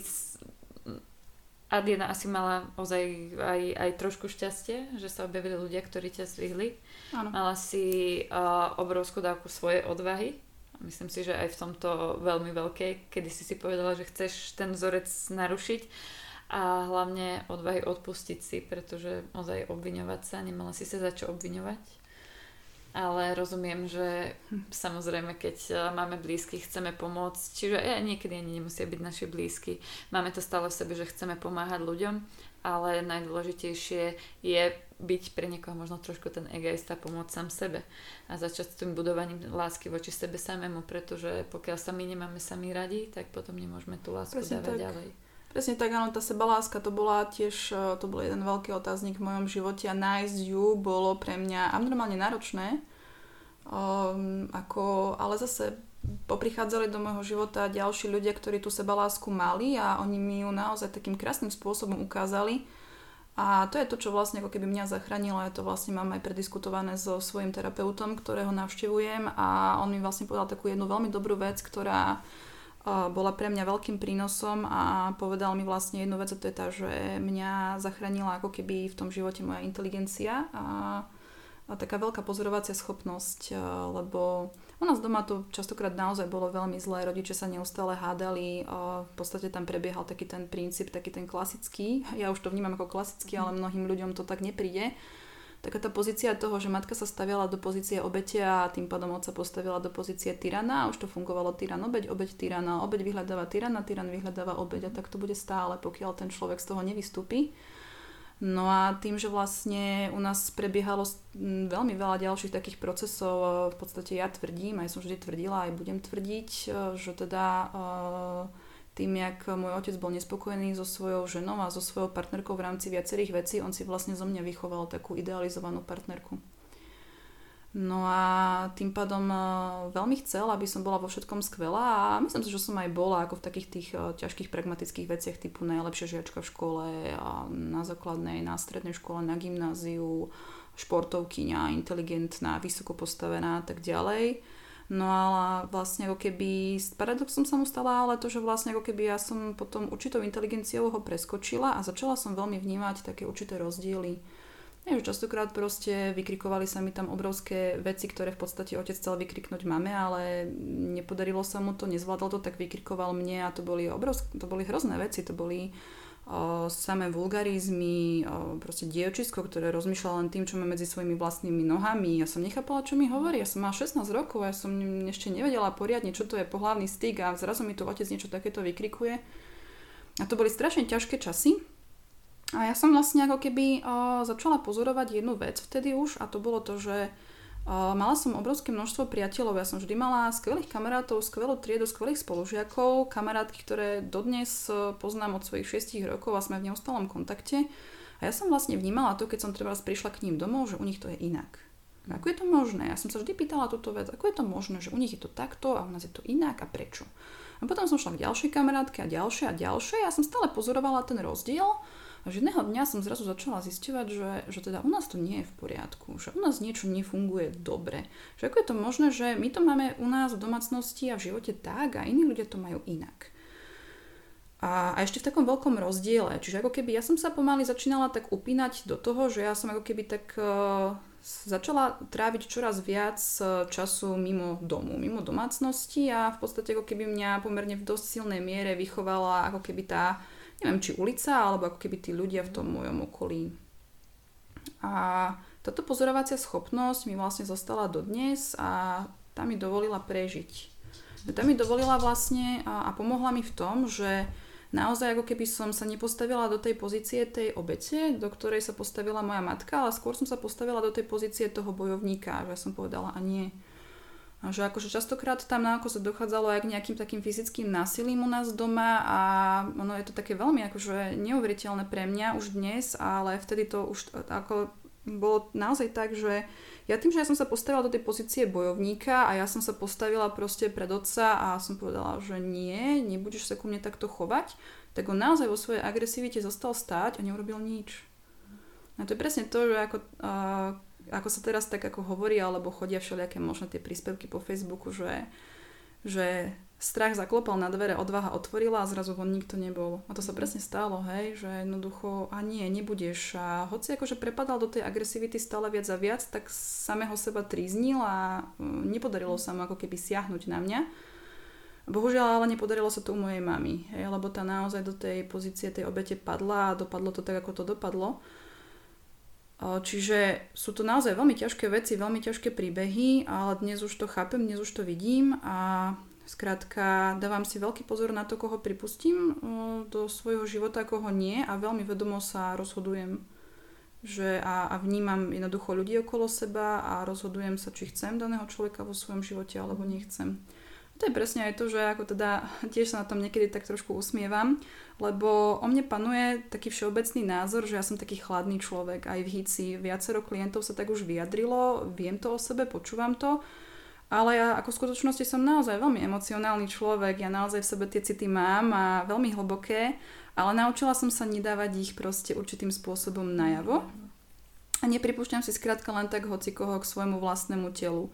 Adiena asi mala ozaj aj, aj trošku šťastie, že sa objavili ľudia, ktorí ťa zvihli. Áno. Mala si uh, obrovskú dávku svojej odvahy. Myslím si, že aj v tomto veľmi veľkej, kedy si si povedala, že chceš ten vzorec narušiť a hlavne odvahy odpustiť si, pretože ozaj obviňovať sa, nemala si sa za čo obviňovať. ale rozumiem, že samozrejme, keď e, máme blízky, chceme pomôcť, čiže ja, niekedy ani nemusia byť naši blízky. Máme to stále v sebe, že chceme pomáhať ľuďom, ale najdôležitejšie je byť pre niekoho možno trošku ten egoista, pomôcť sám sebe a začať s tým budovaním lásky voči sebe samému, pretože pokiaľ sa my nemáme sami radi, tak potom nemôžeme tú lásku Presne dávať tak. ďalej. Presne tak, áno, tá sebaláska to bola tiež, e, to bol jeden veľký otáznik v mojom živote a nájsť ju bolo pre mňa abnormálne náročné. Um, ako, ale zase poprichádzali do môjho života ďalší ľudia, ktorí tú sebalásku mali a oni mi ju naozaj takým krásnym spôsobom ukázali. A to je to, čo vlastne ako keby mňa zachránilo. Ja to vlastne mám aj prediskutované so svojim terapeutom, ktorého navštevujem a on mi vlastne povedal takú jednu veľmi dobrú vec, ktorá bola pre mňa veľkým prínosom a povedal mi vlastne jednu vec a to je tá, že mňa zachránila ako keby v tom živote moja inteligencia a, a taká veľká pozorovacia schopnosť, lebo u nás doma to častokrát naozaj bolo veľmi zlé, rodičia sa neustále hádali, v podstate tam prebiehal taký ten princíp, taký ten klasický, ja už to vnímam ako klasický, ale mnohým ľuďom to tak nepríde, taká tá pozícia toho, že matka sa staviala do pozície obete a tým pádom otca postavila do pozície tyrana a už to fungovalo tyran obeď, obeď tyrana, obeď vyhľadáva tyrana, tyran vyhľadáva obeď a tak to bude stále, pokiaľ ten človek z toho nevystúpi. No a tým, že vlastne u nás prebiehalo veľmi veľa ďalších takých procesov, v podstate ja tvrdím, aj som vždy tvrdila, aj budem tvrdiť, že teda uh, tým, jak môj otec bol nespokojný so svojou ženou a so svojou partnerkou v rámci viacerých vecí, on si vlastne zo mňa vychoval takú idealizovanú partnerku. No a tým pádom e, veľmi chcel, aby som bola vo všetkom skvelá a myslím si, že som aj bola ako v takých tých e, ťažkých pragmatických veciach typu najlepšia žiačka v škole, a na základnej, na strednej škole, na gymnáziu, športovkyňa, inteligentná, vysoko postavená a tak ďalej. No ale vlastne ako keby, paradoxom sa mu stala ale to, že vlastne ako keby ja som potom určitou inteligenciou ho preskočila a začala som veľmi vnímať také určité rozdiely. Nie, že častokrát proste vykrikovali sa mi tam obrovské veci, ktoré v podstate otec chcel vykriknúť mame, ale nepodarilo sa mu to, nezvládol to, tak vykrikoval mne a to boli, obrovské, to boli hrozné veci, to boli o, samé vulgarizmy, o, proste dievčisko, ktoré rozmýšľa len tým, čo má medzi svojimi vlastnými nohami. Ja som nechápala, čo mi hovorí. Ja som mala 16 rokov, ja som ešte nevedela poriadne, čo to je pohľavný styk a zrazu mi tu otec niečo takéto vykrikuje. A to boli strašne ťažké časy. A ja som vlastne ako keby začala pozorovať jednu vec vtedy už a to bolo to, že Mala som obrovské množstvo priateľov, ja som vždy mala skvelých kamarátov, skvelú triedu, skvelých spolužiakov, kamarátky, ktoré dodnes e, poznám od svojich 6 rokov a sme v neustálom kontakte. A ja som vlastne vnímala to, keď som treba prišla k ním domov, že u nich to je inak. Ako je to možné? Ja som sa vždy pýtala túto vec, ako je to možné, že u nich je to takto a u nás je to inak a prečo? A potom som šla k ďalšej kamarátke a ďalšie a ďalšie a ja som stále pozorovala ten rozdiel a jedného dňa som zrazu začala zisťovať, že, že teda u nás to nie je v poriadku, že u nás niečo nefunguje dobre. Že ako je to možné, že my to máme u nás v domácnosti a v živote tak a iní ľudia to majú inak. A, a ešte v takom veľkom rozdiele. Čiže ako keby ja som sa pomaly začínala tak upínať do toho, že ja som ako keby tak uh, začala tráviť čoraz viac e, času mimo domu, mimo domácnosti a v podstate ako keby mňa pomerne v dosť silnej miere vychovala ako keby tá neviem, či ulica, alebo ako keby tí ľudia v tom mojom okolí. A táto pozorovacia schopnosť mi vlastne zostala dodnes a tá mi dovolila prežiť. Tá mi dovolila vlastne a, a pomohla mi v tom, že naozaj ako keby som sa nepostavila do tej pozície tej obete, do ktorej sa postavila moja matka, ale skôr som sa postavila do tej pozície toho bojovníka, že som povedala a nie, a že akože častokrát tam na sa dochádzalo aj k nejakým takým fyzickým násilím u nás doma a ono je to také veľmi akože neuveriteľné pre mňa už dnes, ale vtedy to už ako bolo naozaj tak, že ja tým, že ja som sa postavila do tej pozície bojovníka a ja som sa postavila proste pred otca a som povedala, že nie, nebudeš sa ku mne takto chovať, tak on naozaj vo svojej agresivite zostal stáť a neurobil nič. A to je presne to, že ako, uh, ako sa teraz tak ako hovorí, alebo chodia všelijaké možno tie príspevky po Facebooku, že, že strach zaklopal na dvere, odvaha otvorila a zrazu von nikto nebol. A to sa presne stalo, hej, že jednoducho, a nie, nebudeš. A hoci akože prepadal do tej agresivity stále viac a viac, tak samého seba tríznil a mm, nepodarilo sa mu ako keby siahnuť na mňa. Bohužiaľ, ale nepodarilo sa to u mojej mamy, hej, lebo tá naozaj do tej pozície tej obete padla a dopadlo to tak, ako to dopadlo. Čiže sú to naozaj veľmi ťažké veci, veľmi ťažké príbehy, ale dnes už to chápem, dnes už to vidím a skrátka dávam si veľký pozor na to, koho pripustím do svojho života, koho nie a veľmi vedomo sa rozhodujem že a, a vnímam jednoducho ľudí okolo seba a rozhodujem sa, či chcem daného človeka vo svojom živote alebo nechcem. To je presne aj to, že ako teda tiež sa na tom niekedy tak trošku usmievam, lebo o mne panuje taký všeobecný názor, že ja som taký chladný človek aj v HICI. Viacero klientov sa tak už vyjadrilo, viem to o sebe, počúvam to, ale ja ako v skutočnosti som naozaj veľmi emocionálny človek, ja naozaj v sebe tie city mám a veľmi hlboké, ale naučila som sa nedávať ich proste určitým spôsobom najavo a nepripúšťam si skrátka len tak hocikoho k svojmu vlastnému telu.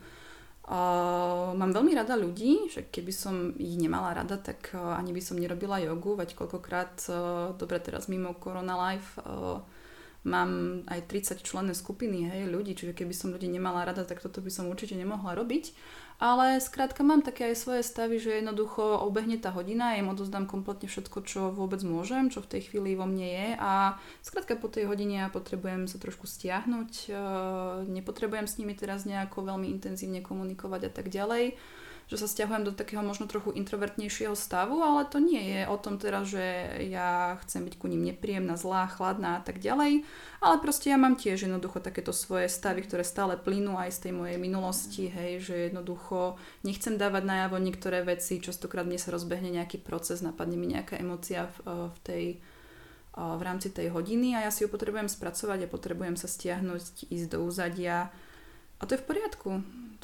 Mám veľmi rada ľudí, že keby som ich nemala rada, tak uh, ani by som nerobila jogu, veď koľkokrát, uh, dobre teraz mimo Corona Life, uh, mám aj 30 členné skupiny hej, ľudí, čiže keby som ľudí nemala rada, tak toto by som určite nemohla robiť. Ale skrátka mám také aj svoje stavy, že jednoducho obehne tá hodina, im odozdám kompletne všetko, čo vôbec môžem, čo v tej chvíli vo mne je. A skrátka po tej hodine ja potrebujem sa trošku stiahnuť, e, nepotrebujem s nimi teraz nejako veľmi intenzívne komunikovať a tak ďalej že sa stiahujem do takého možno trochu introvertnejšieho stavu, ale to nie je o tom teraz, že ja chcem byť ku ním nepríjemná, zlá, chladná a tak ďalej, ale proste ja mám tiež jednoducho takéto svoje stavy, ktoré stále plynú aj z tej mojej minulosti, hej, že jednoducho nechcem dávať najavo niektoré veci, častokrát mne sa rozbehne nejaký proces, napadne mi nejaká emocia v, v tej v rámci tej hodiny a ja si ju potrebujem spracovať a potrebujem sa stiahnuť, ísť do úzadia. A to je v poriadku.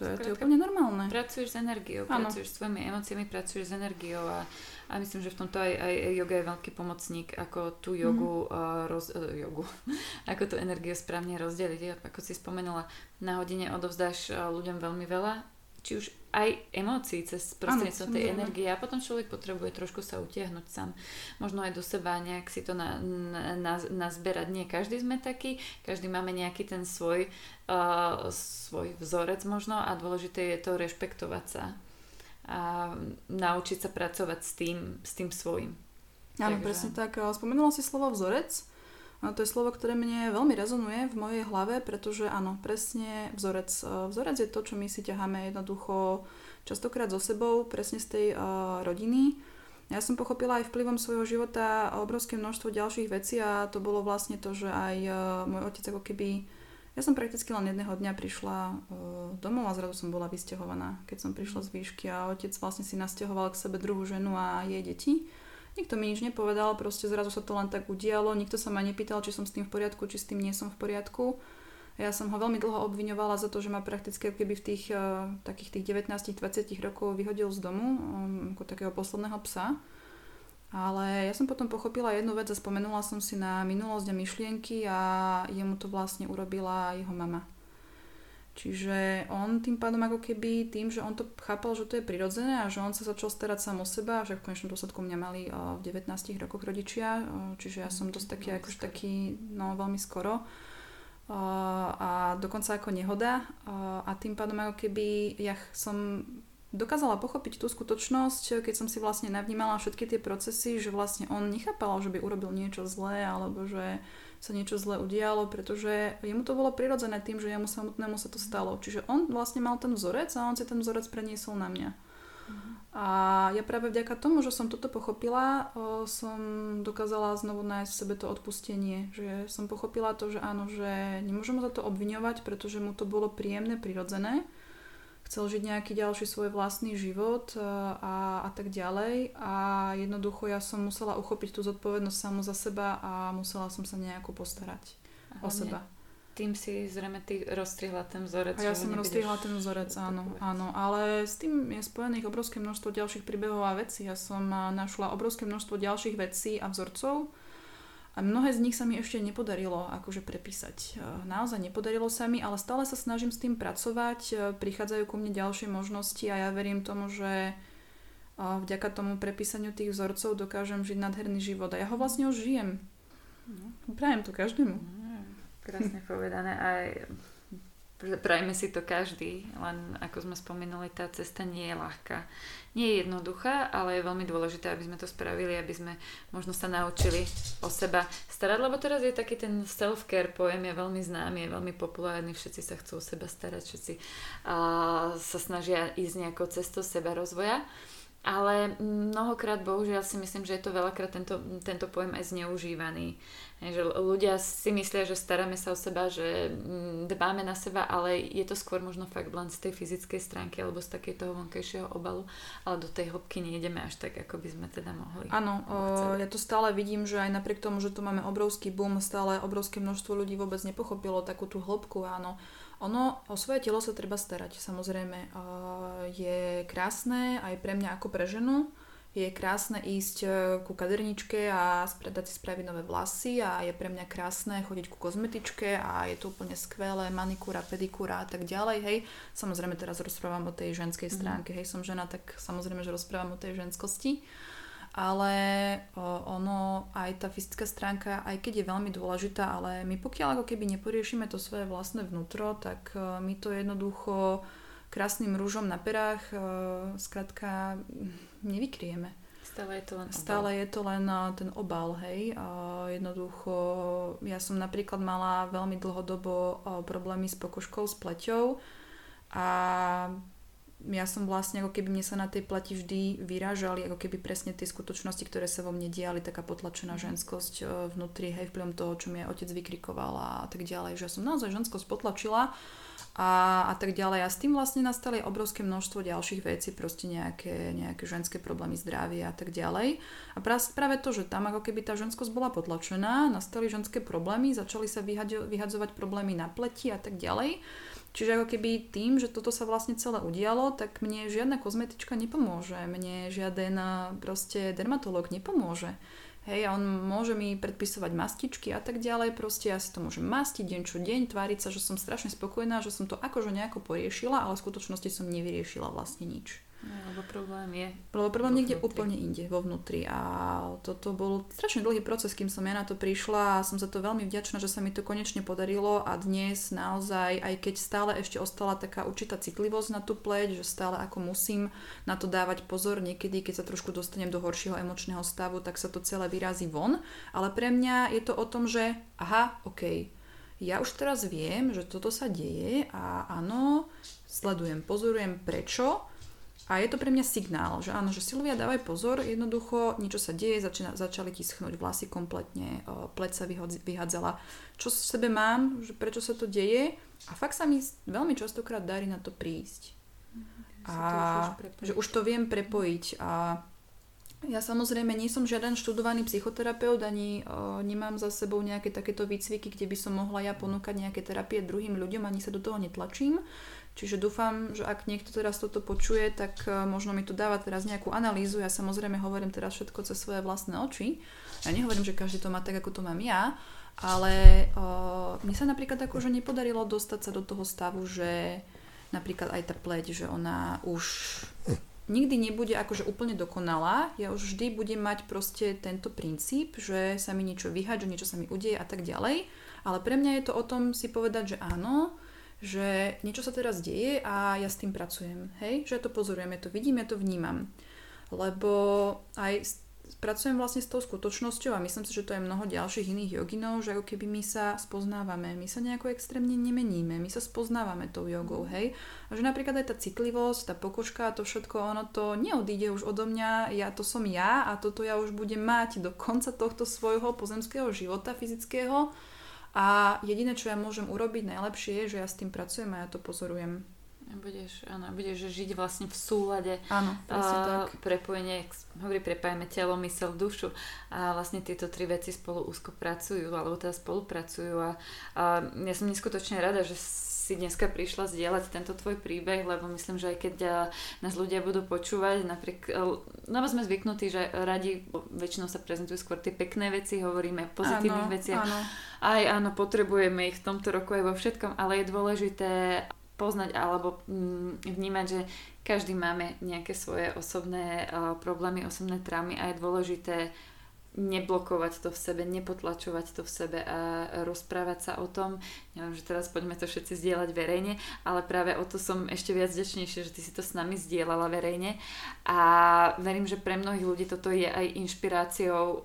To je, to je úplne normálne. Pracuješ s energiou, ano. pracuješ s svojimi emóciami, pracuješ s energiou a, a myslím, že v tomto aj, aj yoga je veľký pomocník, ako tú jogu, mm-hmm. uh, roz, uh, jogu ako tú energiu správne rozdeliť. Ako si spomenula, na hodine odovzdáš ľuďom veľmi veľa či už aj emócií cez prostredníctvom tej energie a potom človek potrebuje trošku sa utiahnuť sám. Možno aj do seba nejak si to na, na, na, nazberať. Nie každý sme taký, každý máme nejaký ten svoj, uh, svoj vzorec možno a dôležité je to rešpektovať sa a naučiť sa pracovať s tým, s tým svojim. Áno, Takže... presne tak. Spomenula si slovo vzorec. To je slovo, ktoré mne veľmi rezonuje v mojej hlave, pretože áno, presne vzorec. E, vzorec je to, čo my si ťaháme jednoducho častokrát so sebou, presne z tej uh, rodiny. Ja som pochopila aj vplyvom svojho života obrovské množstvo ďalších vecí a to bolo vlastne to, že aj uh, môj otec ako keby... Ja som prakticky len jedného dňa prišla domov a zrazu som bola vysťahovaná, keď som prišla z výšky a otec vlastne si nasťahoval k sebe druhú ženu a jej deti. Nikto mi nič nepovedal, proste zrazu sa to len tak udialo, nikto sa ma nepýtal, či som s tým v poriadku, či s tým nie som v poriadku. Ja som ho veľmi dlho obviňovala za to, že ma prakticky keby v tých uh, takých tých 19-20 rokov vyhodil z domu um, ako takého posledného psa. Ale ja som potom pochopila jednu vec a spomenula som si na minulosť a myšlienky a jemu to vlastne urobila jeho mama. Čiže on tým pádom ako keby tým, že on to chápal, že to je prirodzené a že on sa začal starať sám o seba, že v konečnom dôsledku mňa mali v 19 rokoch rodičia, čiže ja som dosť taký, akože taký, no veľmi skoro. A dokonca ako nehoda a tým pádom ako keby ja som dokázala pochopiť tú skutočnosť, keď som si vlastne navnímala všetky tie procesy, že vlastne on nechápal, že by urobil niečo zlé alebo že sa niečo zlé udialo, pretože jemu to bolo prirodzené tým, že jemu samotnému sa to stalo. Čiže on vlastne mal ten vzorec a on si ten vzorec preniesol na mňa. Uh-huh. A ja práve vďaka tomu, že som toto pochopila, som dokázala znovu nájsť v sebe to odpustenie. Že som pochopila to, že áno, že nemôžem za to obviňovať, pretože mu to bolo príjemné, prirodzené chcel žiť nejaký ďalší svoj vlastný život e, a, a tak ďalej a jednoducho ja som musela uchopiť tú zodpovednosť samu za seba a musela som sa nejako postarať o seba. Tým si zrejme ty rozstrihla ten vzorec. A ja som rozstrihla ten vzorec, áno, áno. Ale s tým je spojených obrovské množstvo ďalších príbehov a vecí. Ja som našla obrovské množstvo ďalších vecí a vzorcov, a mnohé z nich sa mi ešte nepodarilo akože prepísať. E, naozaj nepodarilo sa mi, ale stále sa snažím s tým pracovať. E, prichádzajú ku mne ďalšie možnosti a ja verím tomu, že e, vďaka tomu prepísaniu tých vzorcov dokážem žiť nadherný život. A ja ho vlastne už žijem. No. Prajem to každému. No, krásne povedané. A Prajme si to každý, len ako sme spomínali, tá cesta nie je ľahká. Nie je jednoduchá, ale je veľmi dôležité, aby sme to spravili, aby sme možno sa naučili o seba starať, lebo teraz je taký ten self-care pojem, je veľmi známy, je veľmi populárny, všetci sa chcú o seba starať, všetci uh, sa snažia ísť nejakou cestou seba rozvoja. Ale mnohokrát, bohužiaľ si myslím, že je to veľakrát tento, tento pojem aj zneužívaný. Že ľudia si myslia, že staráme sa o seba, že mm, dbáme na seba, ale je to skôr možno fakt len z tej fyzickej stránky alebo z takej toho vonkajšieho obalu, ale do tej hĺbky nejdeme až tak, ako by sme teda mohli. Áno, ja to stále vidím, že aj napriek tomu, že tu máme obrovský boom, stále obrovské množstvo ľudí vôbec nepochopilo takú tú hĺbku, áno ono, o svoje telo sa treba starať, samozrejme. Je krásne aj pre mňa ako pre ženu. Je krásne ísť e, ku kaderničke a dať si spraviť nové vlasy a je pre mňa krásne chodiť ku kozmetičke a je to úplne skvelé, manikúra, pedikúra a tak ďalej, hej. Samozrejme teraz rozprávam o tej ženskej mhm. stránke, mm. hej, som žena, tak samozrejme, že rozprávam o tej ženskosti ale ono, aj tá fyzická stránka, aj keď je veľmi dôležitá, ale my pokiaľ ako keby neporiešime to svoje vlastné vnútro, tak e, my to jednoducho krásnym rúžom na perách skrátka nevykrieme. Stále je to len obal. Stále je to len ten obal, hej. Jednoducho, ja som napríklad mala veľmi dlhodobo problémy s pokožkou, s pleťou a ja som vlastne, ako keby mne sa na tej plati vždy vyrážali, ako keby presne tie skutočnosti, ktoré sa vo mne diali, taká potlačená mhm. ženskosť e, vnútri, hej, vplyvom toho, čo mi otec vykrikoval a tak ďalej, že ja som naozaj ženskosť potlačila a, a tak ďalej. A s tým vlastne nastali obrovské množstvo ďalších vecí, proste nejaké, nejaké ženské problémy zdravia a tak ďalej. A práve to, že tam ako keby tá ženskosť bola potlačená, nastali ženské problémy, začali sa vyhadzovať problémy na pleti a tak ďalej. Čiže ako keby tým, že toto sa vlastne celé udialo, tak mne žiadna kozmetička nepomôže, mne žiaden proste dermatológ nepomôže. Hej, a on môže mi predpisovať mastičky a tak ďalej, proste ja si to môžem mastiť deň čo deň, tváriť sa, že som strašne spokojná, že som to akože nejako poriešila, ale v skutočnosti som nevyriešila vlastne nič. No, lebo problém je. Lebo problém niekde vnútri. úplne inde, vo vnútri. A toto bol strašne dlhý proces, kým som ja na to prišla a som za to veľmi vďačná, že sa mi to konečne podarilo a dnes naozaj, aj keď stále ešte ostala taká určitá citlivosť na tú pleť, že stále ako musím na to dávať pozor, niekedy keď sa trošku dostanem do horšieho emočného stavu, tak sa to celé vyrazí von. Ale pre mňa je to o tom, že aha, ok, ja už teraz viem, že toto sa deje a áno, sledujem, pozorujem prečo a je to pre mňa signál, že áno, že Silvia, dávaj pozor, jednoducho niečo sa deje, začína, začali ti schnúť vlasy kompletne, pleť sa vyhadzala. Čo v sebe mám, že prečo sa to deje a fakt sa mi veľmi častokrát darí na to prísť. Mm, a že už to viem prepojiť a ja samozrejme nie som žiaden študovaný psychoterapeut, ani o, nemám za sebou nejaké takéto výcviky, kde by som mohla ja ponúkať nejaké terapie druhým ľuďom, ani sa do toho netlačím. Čiže dúfam, že ak niekto teraz toto počuje, tak e, možno mi tu dáva teraz nejakú analýzu. Ja samozrejme hovorím teraz všetko cez svoje vlastné oči. Ja nehovorím, že každý to má tak, ako to mám ja, ale o, mne sa napríklad akože nepodarilo dostať sa do toho stavu, že napríklad aj tá pleť, že ona už nikdy nebude akože úplne dokonalá. Ja už vždy budem mať proste tento princíp, že sa mi niečo vyhať, že niečo sa mi udeje a tak ďalej. Ale pre mňa je to o tom si povedať, že áno, že niečo sa teraz deje a ja s tým pracujem. Hej? Že ja to pozorujem, ja to vidím, ja to vnímam. Lebo aj pracujem vlastne s tou skutočnosťou a myslím si, že to je mnoho ďalších iných joginov, že ako keby my sa spoznávame, my sa nejako extrémne nemeníme, my sa spoznávame tou jogou, hej. A že napríklad aj tá citlivosť, tá pokožka to všetko, ono to neodíde už odo mňa, ja to som ja a toto ja už budem mať do konca tohto svojho pozemského života fyzického a jediné, čo ja môžem urobiť najlepšie je, že ja s tým pracujem a ja to pozorujem. Budeš, áno, budeš žiť vlastne v súlade. Áno, uh, tak. Prepojenie, hovorí, prepájame telo, mysel, dušu a vlastne tieto tri veci spolu úzko pracujú, alebo teda spolupracujú a, a ja som neskutočne rada, že si dneska prišla zdieľať tento tvoj príbeh, lebo myslím, že aj keď nás ľudia budú počúvať, napriek, lebo sme zvyknutí, že radi väčšinou sa prezentujú skôr tie pekné veci, hovoríme o pozitívnych áno, veciach. Áno. Aj áno, potrebujeme ich v tomto roku aj vo všetkom, ale je dôležité poznať alebo mm, vnímať, že každý máme nejaké svoje osobné uh, problémy, osobné traumy a je dôležité neblokovať to v sebe, nepotlačovať to v sebe a rozprávať sa o tom. Neviem, že teraz poďme to všetci zdieľať verejne, ale práve o to som ešte viac ďačnejšia, že ty si to s nami zdieľala verejne a verím, že pre mnohých ľudí toto je aj inšpiráciou e,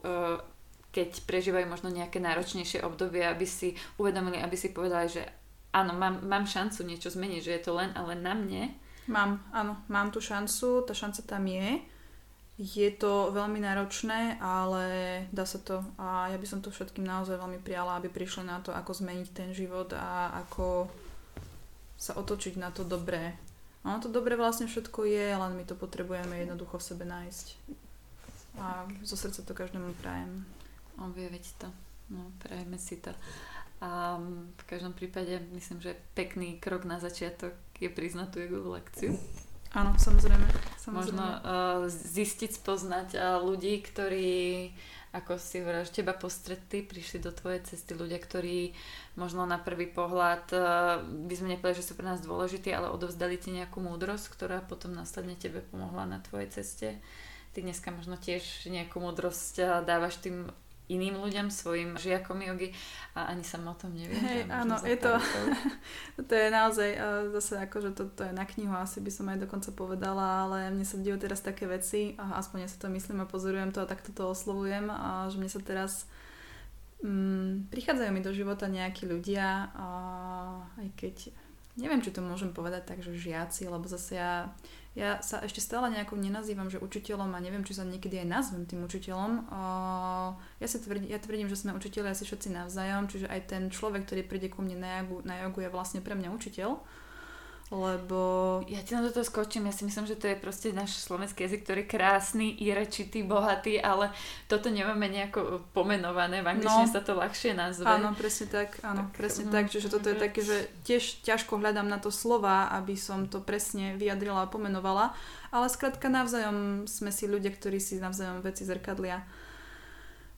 keď prežívajú možno nejaké náročnejšie obdobie, aby si uvedomili, aby si povedali, že áno, mám, mám šancu niečo zmeniť, že je to len a len na mne. Mám, áno, mám tú šancu, tá šanca tam je je to veľmi náročné, ale dá sa to a ja by som to všetkým naozaj veľmi prijala, aby prišli na to, ako zmeniť ten život a ako sa otočiť na to dobré. Ono to dobré vlastne všetko je, len my to potrebujeme jednoducho v sebe nájsť. A zo srdca to každému prajem. Objaviť to. No, prajeme si to. A v každom prípade myslím, že pekný krok na začiatok je priznať tú jogovú lekciu. Áno, samozrejme. samozrejme. Možno uh, zistiť, spoznať uh, ľudí, ktorí, ako si hovoríš, teba postretli, prišli do tvojej cesty, ľudia, ktorí možno na prvý pohľad uh, by sme nepovedali, že sú pre nás dôležití, ale odovzdali ti nejakú múdrosť, ktorá potom následne tebe pomohla na tvojej ceste. Ty dneska možno tiež nejakú múdrosť dávaš tým iným ľuďom, svojim žiakom jogy a ani sa o tom neviem. Hej, áno, je to, to je naozaj zase ako, že to, to je na knihu, asi by som aj dokonca povedala, ale mne sa dejú teraz také veci, a aspoň ja si to myslím a pozorujem to a takto to oslovujem, a že mne sa teraz mm, prichádzajú mi do života nejakí ľudia, a aj keď neviem, či to môžem povedať tak, že žiaci, lebo zase ja ja sa ešte stále nejako nenazývam, že učiteľom a neviem, či sa niekedy aj nazvem tým učiteľom. Ja, si tvrdím, ja tvrdím, že sme učiteľi asi všetci navzájom, čiže aj ten človek, ktorý príde ku mne na jogu, na jogu je vlastne pre mňa učiteľ lebo... Ja ti na toto skočím, ja si myslím, že to je proste náš slovenský jazyk, ktorý je krásny, i rečitý, bohatý, ale toto nemáme nejako pomenované, v angličtine no, sa to ľahšie nazve. Áno, presne tak, áno, tak, presne no, tak, čiže toto je také, že tiež ťažko hľadám na to slova, aby som to presne vyjadrila a pomenovala, ale skrátka navzájom sme si ľudia, ktorí si navzájom veci zrkadlia.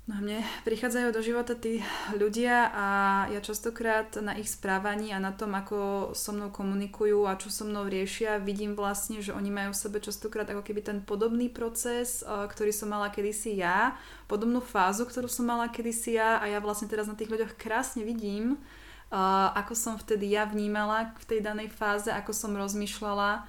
No mne prichádzajú do života tí ľudia a ja častokrát na ich správaní a na tom, ako so mnou komunikujú a čo so mnou riešia, vidím vlastne, že oni majú v sebe častokrát ako keby ten podobný proces, ktorý som mala kedysi ja, podobnú fázu, ktorú som mala kedysi ja a ja vlastne teraz na tých ľuďoch krásne vidím, ako som vtedy ja vnímala v tej danej fáze, ako som rozmýšľala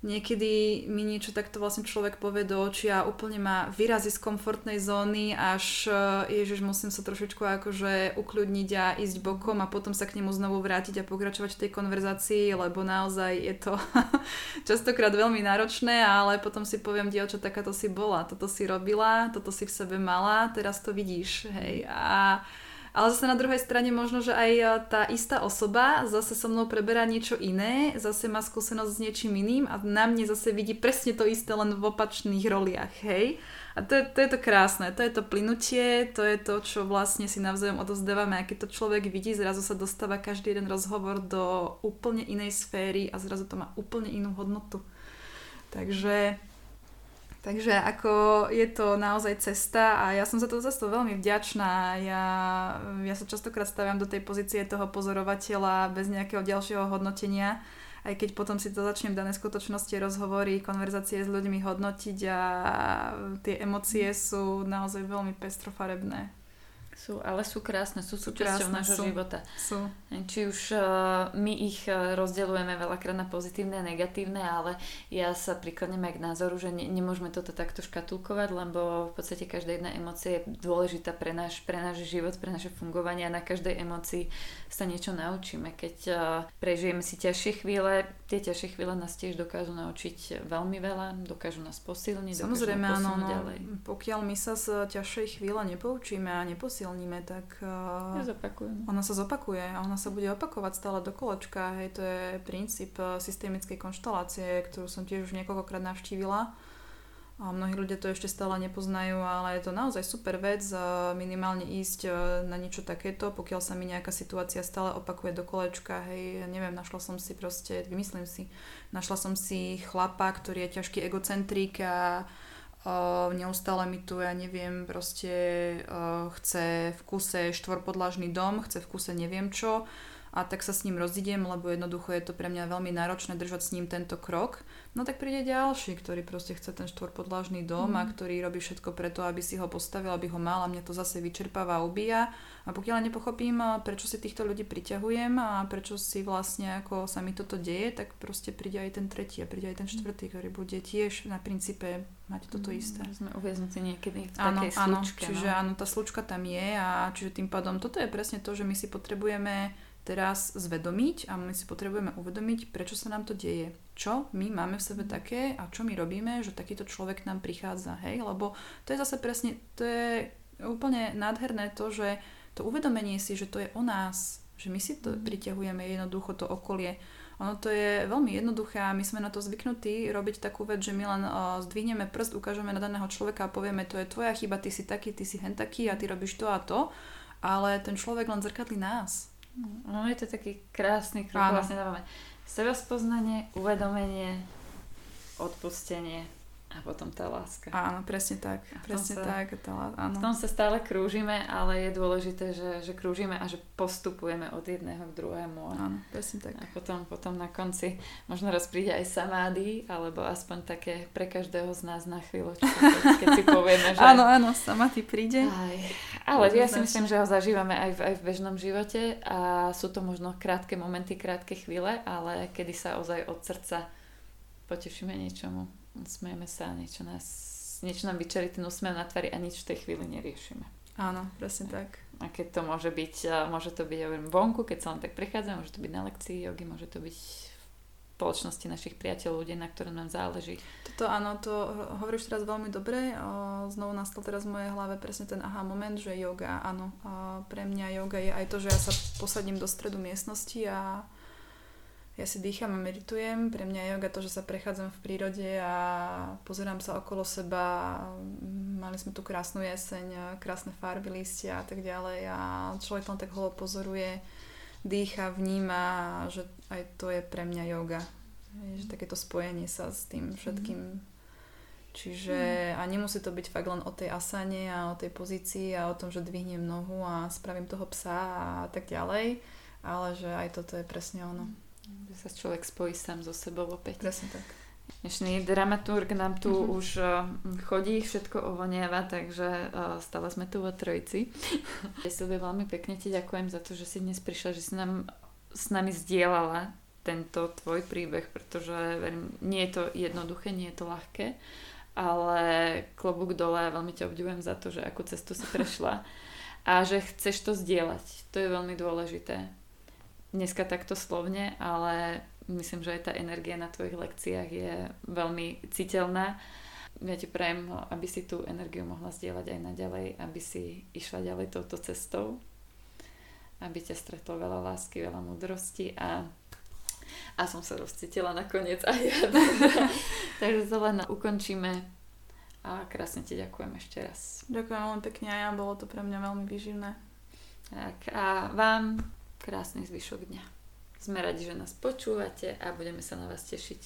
niekedy mi niečo takto vlastne človek povie do očí a úplne ma vyrazí z komfortnej zóny, až eh, ježiš, musím sa trošičku akože ukľudniť a ísť bokom a potom sa k nemu znovu vrátiť a pokračovať v tej konverzácii, lebo naozaj je to častokrát veľmi náročné, ale potom si poviem, dievča, takáto si bola, toto si robila, toto si v sebe mala, teraz to vidíš, hej. A ale zase na druhej strane možno, že aj e, tá istá osoba zase so mnou preberá niečo iné, zase má skúsenosť s niečím iným a na mne zase vidí presne to isté len v opačných roliach, hej. A to je, to je to krásne, to je to plynutie, to je to, čo vlastne si navzájom odozdávame a keď to človek vidí, zrazu sa dostáva každý jeden rozhovor do úplne inej sféry a zrazu to má úplne inú hodnotu. Takže Takže ako je to naozaj cesta a ja som za to zase veľmi vďačná. Ja, ja sa častokrát staviam do tej pozície toho pozorovateľa bez nejakého ďalšieho hodnotenia, aj keď potom si to začnem dané skutočnosti, rozhovory, konverzácie s ľuďmi hodnotiť a tie emócie sú naozaj veľmi pestrofarebné. Sú, ale sú krásne, sú, sú súčasťou nášho sú, života. Sú. Či už uh, my ich uh, rozdeľujeme veľakrát na pozitívne a negatívne, ale ja sa prikladnem aj k názoru, že ne, nemôžeme toto takto škatulkovať, lebo v podstate každá jedna emócia je dôležitá pre náš, pre náš život, pre naše fungovanie a na každej emócii sa niečo naučíme. Keď uh, prežijeme si ťažšie chvíle, tie ťažšie chvíle nás tiež dokážu naučiť veľmi veľa, dokážu nás posilniť, Samozrejme, dokážu áno, no, ďalej. Pokiaľ my sa z ťažšej chvíle nepoučíme a neposilníme, zviditeľníme, tak uh, ona sa zopakuje a ona sa bude opakovať stále do kolečka. Hej, to je princíp uh, systemickej konštelácie, ktorú som tiež už niekoľkokrát navštívila. A mnohí ľudia to ešte stále nepoznajú, ale je to naozaj super vec uh, minimálne ísť na niečo takéto, pokiaľ sa mi nejaká situácia stále opakuje do kolečka. Hej, neviem, našla som si proste, vymyslím si, našla som si chlapa, ktorý je ťažký egocentrik a Neustále mi tu, ja neviem, proste chce v kuse štvorpodlažný dom, chce v kuse neviem čo a tak sa s ním rozidiem, lebo jednoducho je to pre mňa veľmi náročné držať s ním tento krok, no tak príde ďalší, ktorý proste chce ten štvorpodlažný dom mm. a ktorý robí všetko preto, aby si ho postavil, aby ho mal a mňa to zase vyčerpáva a ubíja. A pokiaľ nepochopím, prečo si týchto ľudí priťahujem a prečo si vlastne ako sa mi toto deje, tak proste príde aj ten tretí a príde aj ten mhm. štvrtý, ktorý bude tiež na princípe mať toto mm, isté. Sme uviaznutí niekedy v áno, takej áno, slučke. Čiže no. áno, tá slučka tam je a čiže tým pádom toto je presne to, že my si potrebujeme teraz zvedomiť a my si potrebujeme uvedomiť, prečo sa nám to deje. Čo my máme v sebe mhm. také a čo my robíme, že takýto človek nám prichádza, hej? Lebo to je zase presne, to je úplne nádherné to, že to uvedomenie si, že to je o nás, že my si to mhm. priťahujeme jednoducho to okolie. Ono to je veľmi jednoduché a my sme na to zvyknutí robiť takú vec, že my len uh, zdvihneme prst, ukážeme na daného človeka a povieme, to je tvoja chyba, ty si taký, ty si hen taký a ty robíš to a to, ale ten človek len zrkadlí nás. No je to taký krásny krok, vlastne dávame seba spoznanie, uvedomenie, odpustenie a potom tá láska. Áno, presne tak. Presne sa, tak. Tá, áno. V tom sa stále krúžime, ale je dôležité, že, že krúžime a že postupujeme od jedného k druhému. A, áno, presne tak. A potom, potom na konci možno raz príde aj samády, alebo aspoň také pre každého z nás na chvíľočku, keď si povieme, že... áno, áno, samády príde. Aj, ale ja si myslím, že ho zažívame aj v, aj v bežnom živote a sú to možno krátke momenty, krátke chvíle, ale kedy sa ozaj od srdca potešíme niečomu smejeme sa, niečo, nás, niečo nám vyčarí ten úsmev na tvári a nič v tej chvíli neriešime. Áno, presne tak. A keď to môže byť, môže to byť ja viem, vonku, keď sa len tak prechádzame, môže to byť na lekcii jogy, môže to byť v spoločnosti našich priateľov, ľudí, na ktorom nám záleží. Toto áno, to hovoríš teraz veľmi dobre. Znovu nastal teraz v mojej hlave presne ten aha moment, že yoga, áno. Pre mňa yoga je aj to, že ja sa posadím do stredu miestnosti a ja si dýcham a meditujem. Pre mňa je yoga to, že sa prechádzam v prírode a pozerám sa okolo seba. Mali sme tu krásnu jeseň, krásne farby, listia a tak ďalej a človek len tak holo pozoruje, dýcha, vníma, že aj to je pre mňa yoga. Že takéto spojenie sa s tým všetkým. Čiže a nemusí to byť fakt len o tej asane a o tej pozícii a o tom, že dvihnem nohu a spravím toho psa a tak ďalej, ale že aj toto je presne ono. Že sa človek spojí sám so sebou opäť. Presne tak. Dnešný dramaturg nám tu uh-huh. už uh, chodí, všetko ovoniava, takže uh, stále sme tu vo trojici. Silvia, veľmi pekne ti ďakujem za to, že si dnes prišla, že si nám s nami zdieľala tento tvoj príbeh, pretože verím, nie je to jednoduché, nie je to ľahké, ale klobúk dole veľmi ťa obdivujem za to, že akú cestu si prešla a že chceš to zdieľať. To je veľmi dôležité dneska takto slovne, ale myslím, že aj tá energia na tvojich lekciách je veľmi citeľná. Ja ti prajem, aby si tú energiu mohla zdieľať aj naďalej, aby si išla ďalej touto cestou, aby ťa stretlo veľa lásky, veľa múdrosti a, a som sa rozcítila nakoniec aj ja. Takže to len ukončíme a krásne ti ďakujem ešte raz. Ďakujem veľmi pekne a ja, bolo to pre mňa veľmi výživné. Tak a vám krásny zvyšok dňa. Sme radi, že nás počúvate a budeme sa na vás tešiť.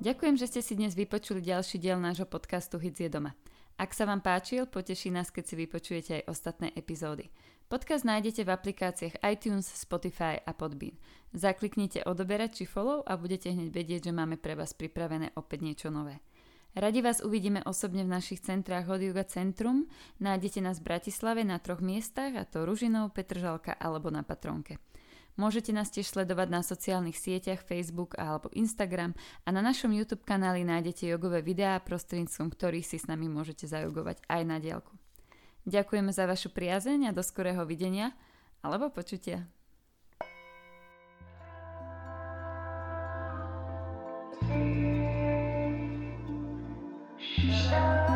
Ďakujem, že ste si dnes vypočuli ďalší diel nášho podcastu Hits je doma. Ak sa vám páčil, poteší nás, keď si vypočujete aj ostatné epizódy. Podcast nájdete v aplikáciách iTunes, Spotify a Podbean. Zakliknite odoberať či follow a budete hneď vedieť, že máme pre vás pripravené opäť niečo nové. Radi vás uvidíme osobne v našich centrách Hot Yoga Centrum. Nájdete nás v Bratislave na troch miestach, a to Ružinov, Petržalka alebo na Patronke. Môžete nás tiež sledovať na sociálnych sieťach Facebook alebo Instagram a na našom YouTube kanáli nájdete jogové videá, prostredníctvom ktorých si s nami môžete zajogovať aj na diálku. Ďakujeme za vašu priazeň a do skorého videnia alebo počutia. Shine.